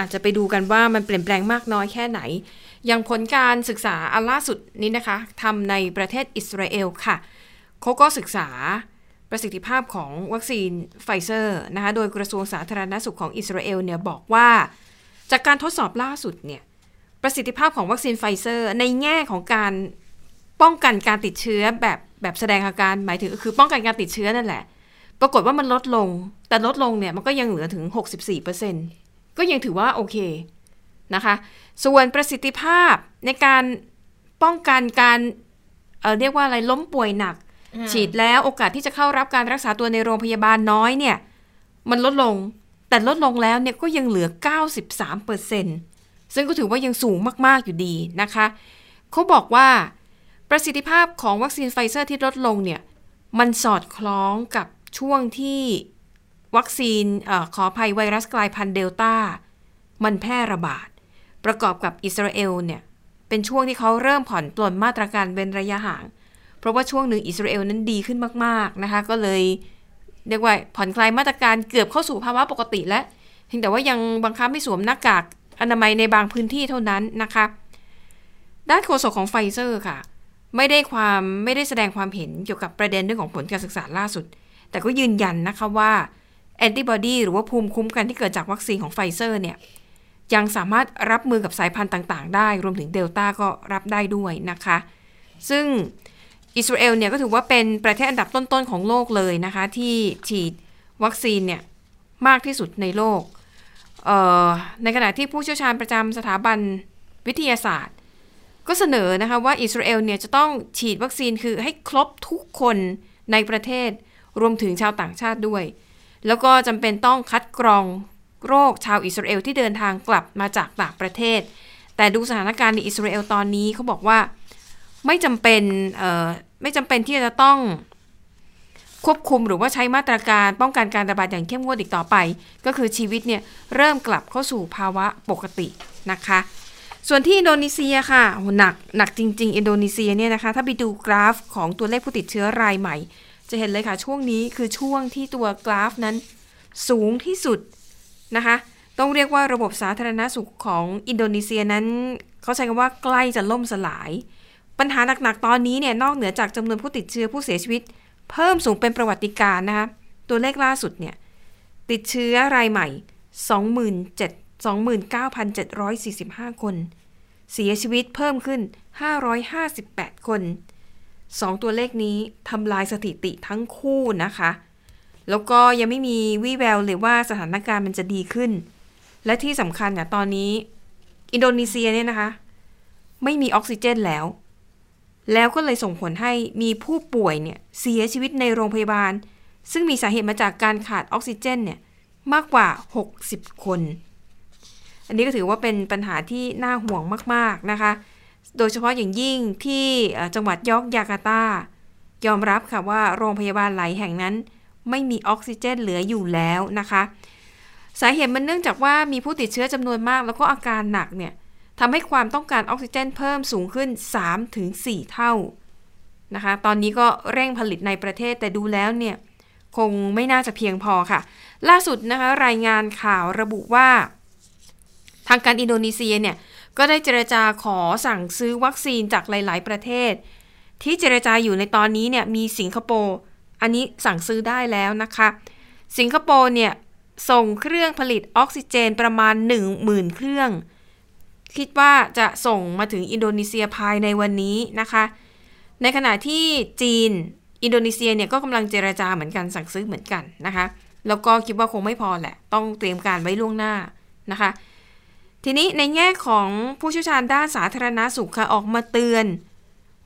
S9: อาจจะไปดูกันว่ามันเปลี่ยนแปลงมากน้อยแค่ไหน อย่างผลการศึกษาอันล่าสุดนี้นะคะทำในประเทศอิสราเอลค่ะเขาก็ศึกษาประสิทธิภาพของวัคซีนไฟเซอร์นะคะโดยกระทรวงสาธารณสุขของอิสราเอลเนี่ยบอกว่า จากการทดสอบล่าสุดเนี่ยประสิทธิภาพของวัคซีนไฟเซอร์ ในแง่ของการป้องกันการติดเชื้อแบบแบบแสดงอาการหมายถึงคือป้องกันการติดเชื้อนั่นแหละ ปรากฏว่ามันลดลง แต่ลดลงเนี่ยมันก็ยังเหลือถึง 64% ก็ยังถือว่าโอเคนะคะ ส่วนประสิทธิภาพในการป้องกันการเอ่อเรียกว่าอะไรล้มป่วยหนัก ฉีดแล้วโอกาสที่จะเข้ารับการรักษาตัวในโรงพยาบาลน้อยเนี่ย มันลดลงแต่ลดลงแล้วเนี่ยก็ยังเหลือ 93%ซึ่งก็ถือว่ายังสูงมาก ๆ อยู่ดีนะคะ เขาบอกว่าประสิทธิภาพของวัคซีนไฟเซอร์ที่ลดลงเนี่ย มันสอดคล้องกับช่วงที่ วัคซีนอขออภัยไวรัสกลายพันธุ์เดลต้า มันแพร่ระบาด ประกอบกับอิสราเอลเนี่ยเป็นช่วงที่เขาเริ่มผ่อนปลนมาตรการเว้นระยะห่าง เพราะว่าช่วงหนึ่งอิสราเอลนั้นดีขึ้นมากๆนะคะ ก็เลยเรียกว่าผ่อนคลายมาตรการเกือบเข้าสู่ภาวะปกติแล้วเพียงแต่ว่ายังบังคับให้สวมหน้ากากอนามัยในบางพื้นที่เท่านั้นนะคะด้านโฆษกของไฟเซอร์ค่ะ ไม่ได้ความไม่ได้แสดงความเห็นเกี่ยวกับประเด็นเรื่องของผลการศึกษาล่าสุด แต่ก็ยืนยันนะคะว่า แอนติบอดีหรือว่าภูมิคุ้มกันที่เกิดจากวัคซีนของไฟเซอร์เนี่ยยังสามารถรับมือกับสายพันธุ์ต่าง ๆ ได้ รวมถึงเดลต้าก็รับได้ด้วยนะคะ ซึ่งอิสราเอลเนี่ยก็ถือว่าเป็นประเทศอันดับต้น ๆ ของโลกเลยนะคะ ที่ฉีดวัคซีนเนี่ยมากที่สุดในโลก ในขณะที่ผู้เชี่ยวชาญประจำสถาบันวิทยาศาสตร์ ก็เสนอนะคะว่าอิสราเอลเนี่ยจะต้องฉีดวัคซีนคือให้ครบทุกคนในประเทศรวมถึงชาวต่างชาติด้วย แล้วก็จำเป็นต้องคัดกรองโรคชาวอิสราเอลที่เดินทางกลับมาจากต่างประเทศ แต่ดูสถานการณ์ในอิสราเอลตอนนี้เขาบอกว่าไม่จำเป็นไม่จำเป็นที่จะต้องควบคุมหรือว่าใช้มาตรการป้องกันการระบาดอย่างเข้มงวดอีกต่อไป ก็คือชีวิตเนี่ยเริ่มกลับเข้าสู่ภาวะปกตินะคะ ส่วนที่อินโดนีเซียค่ะโหหนักหนักจริง ๆ อินโดนีเซียเนี่ยนะคะถ้าไปดูกราฟของตัวเลขผู้ติดเชื้อรายใหม่ จะเห็นเลยค่ะช่วงนี้คือช่วงที่ตัวกราฟนั้นสูงที่สุดนะคะ ต้องเรียกว่าระบบสาธารณสุขของอินโดนีเซียนั้น เขาใช้คำว่าใกล้จะล่มสลาย ปัญหาหนักๆตอนนี้เนี่ยนอกเหนือจากจำนวนผู้ติดเชื้อผู้เสียชีวิต เพิ่มสูงเป็นประวัติการณ์นะคะ ตัวเลขล่าสุดเนี่ยติดเชื้อรายใหม่ 27 29,745 คน เสียชีวิตเพิ่มขึ้น 558 คน สองตัวเลขนี้ทำลายสถิติทั้งคู่นะคะ แล้วก็ยังไม่มีวี่แววเลยว่าสถานการณ์มันจะดีขึ้น และที่สำคัญเนี่ยตอนนี้ อินโดนีเซียเนี่ยนะคะ ไม่มีออกซิเจนแล้ว แล้วก็เลยส่งผลให้มีผู้ป่วยเนี่ยเสียชีวิตในโรงพยาบาล ซึ่งมีสาเหตุมาจากการขาดออกซิเจนเนี่ยมากกว่า 60 คน อันนี้ก็ถือว่าเป็นปัญหาที่น่าห่วงมาก ๆ นะคะ โดยเฉพาะอย่างยิ่งที่จังหวัดยอกยาการ์ตายอมรับค่ะว่าโรงพยาบาลหลายแห่งนั้น ไม่มีออกซิเจนเหลืออยู่แล้วนะคะ สาเหตุมันเนื่องจากว่ามีผู้ติดเชื้อจำนวนมาก แล้วก็อาการหนักเนี่ยทำให้ความต้องการออกซิเจนเพิ่มสูงขึ้น 3-4 เท่านะคะ ตอนนี้ก็เร่งผลิตในประเทศแต่ดูแล้วเนี่ยคงไม่น่าจะเพียงพอค่ะ ล่าสุดนะคะรายงานข่าวระบุว่า ทางการอินโดนีเซียเนี่ย ก็ได้เจรจาขอสั่งซื้อวัคซีนจากหลาย ๆ ประเทศ ที่เจรจาอยู่ในตอนนี้เนี่ยมีสิงคโปร์อันนี้สั่งซื้อได้แล้วนะคะ สิงคโปร์เนี่ยส่งเครื่องผลิตออกซิเจนประมาณ 10,000 เครื่อง คิดว่าจะส่งมาถึงอินโดนีเซียภายในวันนี้นะคะ ในขณะที่จีนอินโดนีเซียเนี่ยก็กำลังเจรจาเหมือนกันสั่งซื้อเหมือนกันนะคะ แล้วก็คิดว่าคงไม่พอแหละ ต้องเตรียมการไว้ล่วงหน้านะคะ ทีนี้ในแง่ของผู้เชี่ยวชาญด้านสาธารณาสุขค่ะออกมาเตือน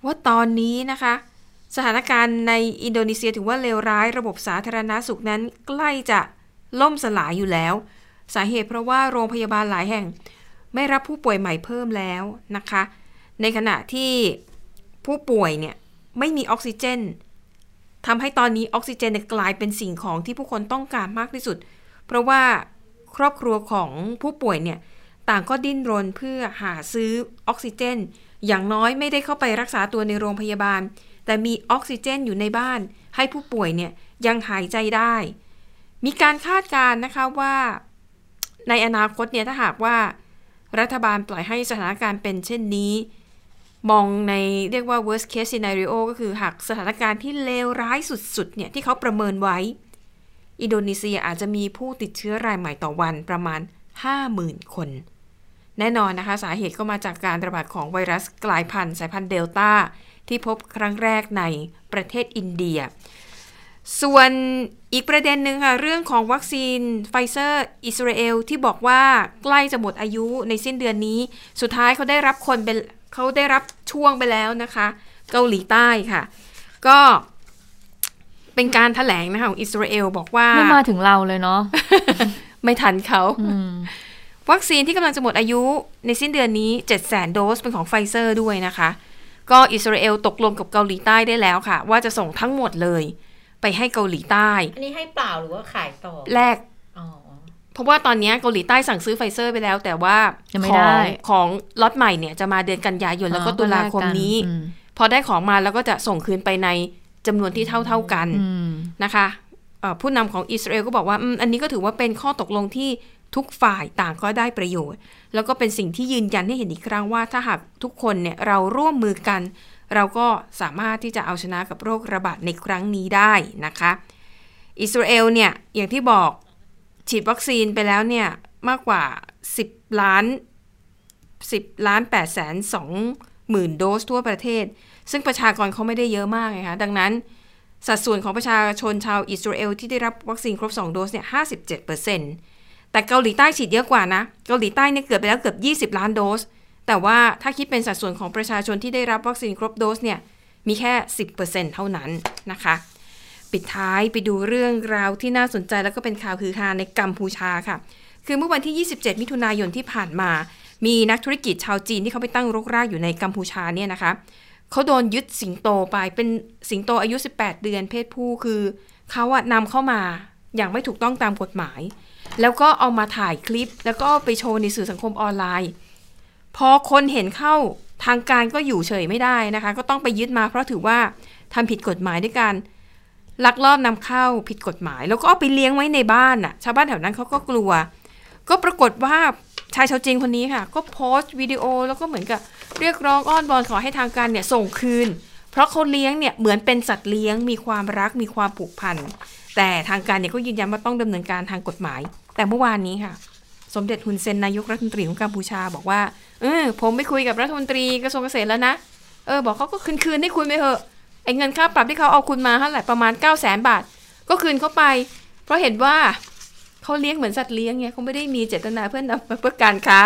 S9: ว่าตอนนี้นะคะ สถานการณ์ในอินโดนีเซียถือว่าเลวร้าย ระบบสาธารณาสุขนั้นใกล้จะล่มสลายอยู่แล้ว สาเหตุเพราะว่าโรงพยาบาลหลายแห่ง ไม่รับผู้ป่วยใหม่เพิ่มแล้วนะคะ ในขณะที่ผู้ป่วยเนี่ยไม่มีออกซิเจนทำให้ตอนนี้ออกซิเจนกลายเป็นสิ่งของที่ผู้คนต้องการมากที่สุด เพราะว่าครอบครัวของผู้ป่วยเนี่ย ต่างก็ดิ้นรนเพื่อหาซื้อออกซิเจน อย่างน้อยไม่ได้เข้าไปรักษาตัวในโรงพยาบาล แต่มีออกซิเจนอยู่ในบ้าน ให้ผู้ป่วยเนี่ยยังหายใจได้ มีการคาดการณ์นะคะว่า ในอนาคตเนี่ยถ้าหากว่ารัฐบาลปล่อยให้สถานการณ์เป็นเช่นนี้ มองในเรียกว่า worst case scenario ก็คือหากสถานการณ์ที่เลวร้ายสุดๆเนี่ยที่เขาประเมินไว้ อินโดนีเซียอาจจะมีผู้ติดเชื้อรายใหม่ต่อวันประมาณ 50,000 คน แน่นอนนะคะ สาเหตุก็มาจากการระบาดของไวรัสกลายพันธุ์สายพันธุ์เดลต้าที่พบครั้งแรกในประเทศอินเดีย ส่วนอีกประเด็นหนึ่งค่ะ เรื่องของวัคซีนไฟเซอร์อิสราเอลที่บอกว่าใกล้จะหมดอายุในสิ้นเดือนนี้ สุดท้ายเขาได้รับคนเป็นเขาได้รับช่วงไปแล้วนะคะ เกาหลีใต้ค่ะ ก็เป็นการถแถลงนะคะของอิสราเอลบอกว่า
S2: ไม่มาถึงเราเลยเนาะ
S9: ไม่ทันเขา
S2: อืม
S9: วัคซีนที่กำลังจะหมดอายุในสิ้นเดือนนี้ 7 0 0 0 0 0 โดสเป็นของไฟเซอร์ด้วยนะคะ ก็อิสราเอลตกลงกับเกาหลีใต้ได้แล้วค่ะ ว่าจะส่งทั้งหมดเลย ไปให้เกาหลีใต้
S1: อันนี้ให้เปล่าหรือว่าขายต่อ
S9: แลก
S1: อ๋อ
S9: เพราะว่าตอนนี้เกาหลีใต้สั่งซื้อไฟเซอร์ไปแล้ว แต่ว่า
S2: ยังไม่
S9: ขอ
S2: ได้
S9: งของล็อตใหม่เนี่ยจะมาเดือนกันยายนแล้วก็
S2: อ๋อ
S9: ตุลาคมนี้
S2: อืม
S9: พอได้ของมาแล้วก็จะส่งคืนไปในจำนวนที่เท่าๆกัน
S2: อืม
S9: นะคะเอ่อผู้นำของอิสราเอลก็บอกว่าอืมอันนี้ก็ถือว่าเป็นข้อตกลงที่ ทุกฝ่ายต่างก็ได้ประโยชน์ แล้วก็เป็นสิ่งที่ยืนยันให้เห็นอีกครั้งว่า ถ้าหากทุกคนเนี่ยเราร่วมมือกัน เราก็สามารถที่จะเอาชนะกับโรคระบาดในครั้งนี้ได้นะคะ อิสราเอลเนี่ยอย่างที่บอกฉีดวัคซีนไปแล้วเนี่ยมากกว่า 10 ล้าน 10 ล้าน8แสน2หมื่นโดสทั่วประเทศ ซึ่งประชากรเขาไม่ได้เยอะมากไงคะดังนั้นสัดส่วนของประชาชนชาวอิสราเอลที่ได้รับวัคซีนครบ 2 โดสเนี่ย 57% แต่เกาหลีใต้ฉีดเยอะกว่านะ เกาหลีใต้เนี่ยเกือบไปแล้วเกือบ 20 ล้านโดส แต่ว่าถ้าคิดเป็นสัดส่วนของประชาชนที่ได้รับวัคซีนครบโดสเนี่ยมีแค่ 10%เท่านั้นนะคะ ปิดท้ายไปดูเรื่องราวที่น่าสนใจแล้วก็เป็นข่าวคือฮาในกัมพูชาค่ะ คือเมื่อวันที่ 27 มิถุนายนที่ผ่านมา มีนักธุรกิจชาวจีนที่เขาไปตั้งรกรากอยู่ในกัมพูชาเนี่ยนะคะเขาโดนยึดสิงโตไปเป็นสิงโตอายุ 18 เดือนเพศผู้คือเขาอะนำเข้ามาอย่างไม่ถูกต้องตามกฎหมาย แล้วก็เอามาถ่ายคลิป แล้วก็ไปโชว์ในสื่อสังคมออนไลน์ พอคนเห็นเข้าทางการก็อยู่เฉยไม่ได้นะคะ ก็ต้องไปยึดมาเพราะถือว่าทำผิดกฎหมายด้วยการลักลอบนำเข้าผิดกฎหมาย แล้วก็เอาไปเลี้ยงไว้ในบ้านน่ะชาวบ้านแถวนั้นเขาก็กลัว ก็ปรากฏว่าชายชาวจีนคนนี้ค่ะ ก็โพสต์วิดีโอแล้วก็เหมือนกับเรียกร้องอ้อนวอนขอให้ทางการเนี่ยส่งคืน เพราะเขาเลี้ยงเนี่ยเหมือนเป็นสัตว์เลี้ยง มีความรักมีความผูกพันแต่ทางการเนี่ยก็ยืนยันว่าต้องดำเนินการทางกฎหมาย แต่เมื่อวานนี้ค่ะ สมเด็จฮุนเซนนายกรัฐมนตรีของกัมพูชาบอกว่า เออผมไปคุยกับรัฐมนตรีกระทรวงเกษตรแล้วนะ เออ บอกเขาก็คืนคืนให้คุณไปเถอะ ไอ้เงินค่าปรับที่เขาเอาคุณมาเท่าไหร่ประมาณ 9 0 0 0 0 0บาท ก็คืนเขาไป เพราะเห็นว่าเขาเลี้ยงเหมือนสัตว์เลี้ยงไงเขาไม่ได้มีเจตนาเพื่อนำมาเพื่อการค้า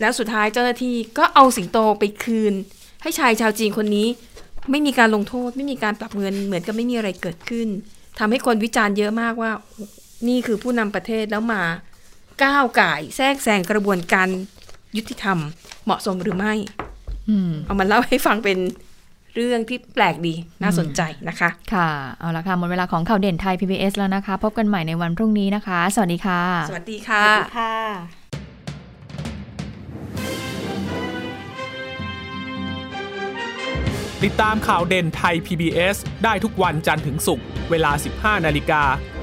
S9: แล้วสุดท้ายเจ้าหน้าที่ก็เอาสิงโตไปคืน ให้ชายชาวจีนคนนี้ ไม่มีการลงโทษ ไม่มีการปรับเงินเหมือนกับไม่มีอะไรเกิดขึ้นทำให้คนวิจารณ์เยอะมากว่า นี่คือผู้นำประเทศแล้วมาก้าวไก่ายแทรกแซงกระบวนการยุติธรรม เหมาะสมหรือไม่
S2: อืม
S9: เอามาเล่าให้ฟังเป็นเรื่องที่แปลกดีน่าสนใจนะคะ
S2: ค่ะ เอาละค่ะ หมดเวลาของข่าวเด่นไทย PBS แล้วนะคะ พบกันใหม่ในวันพรุ่งนี้นะคะ สวัสดีค่ะ
S9: สวัสดีค่ะ
S1: ค่ะ
S10: ติดตามข่าวเด่นไทย PBS ได้ทุกวันจันทร์ถึงศุกร์เวลา 15 นาฬิกา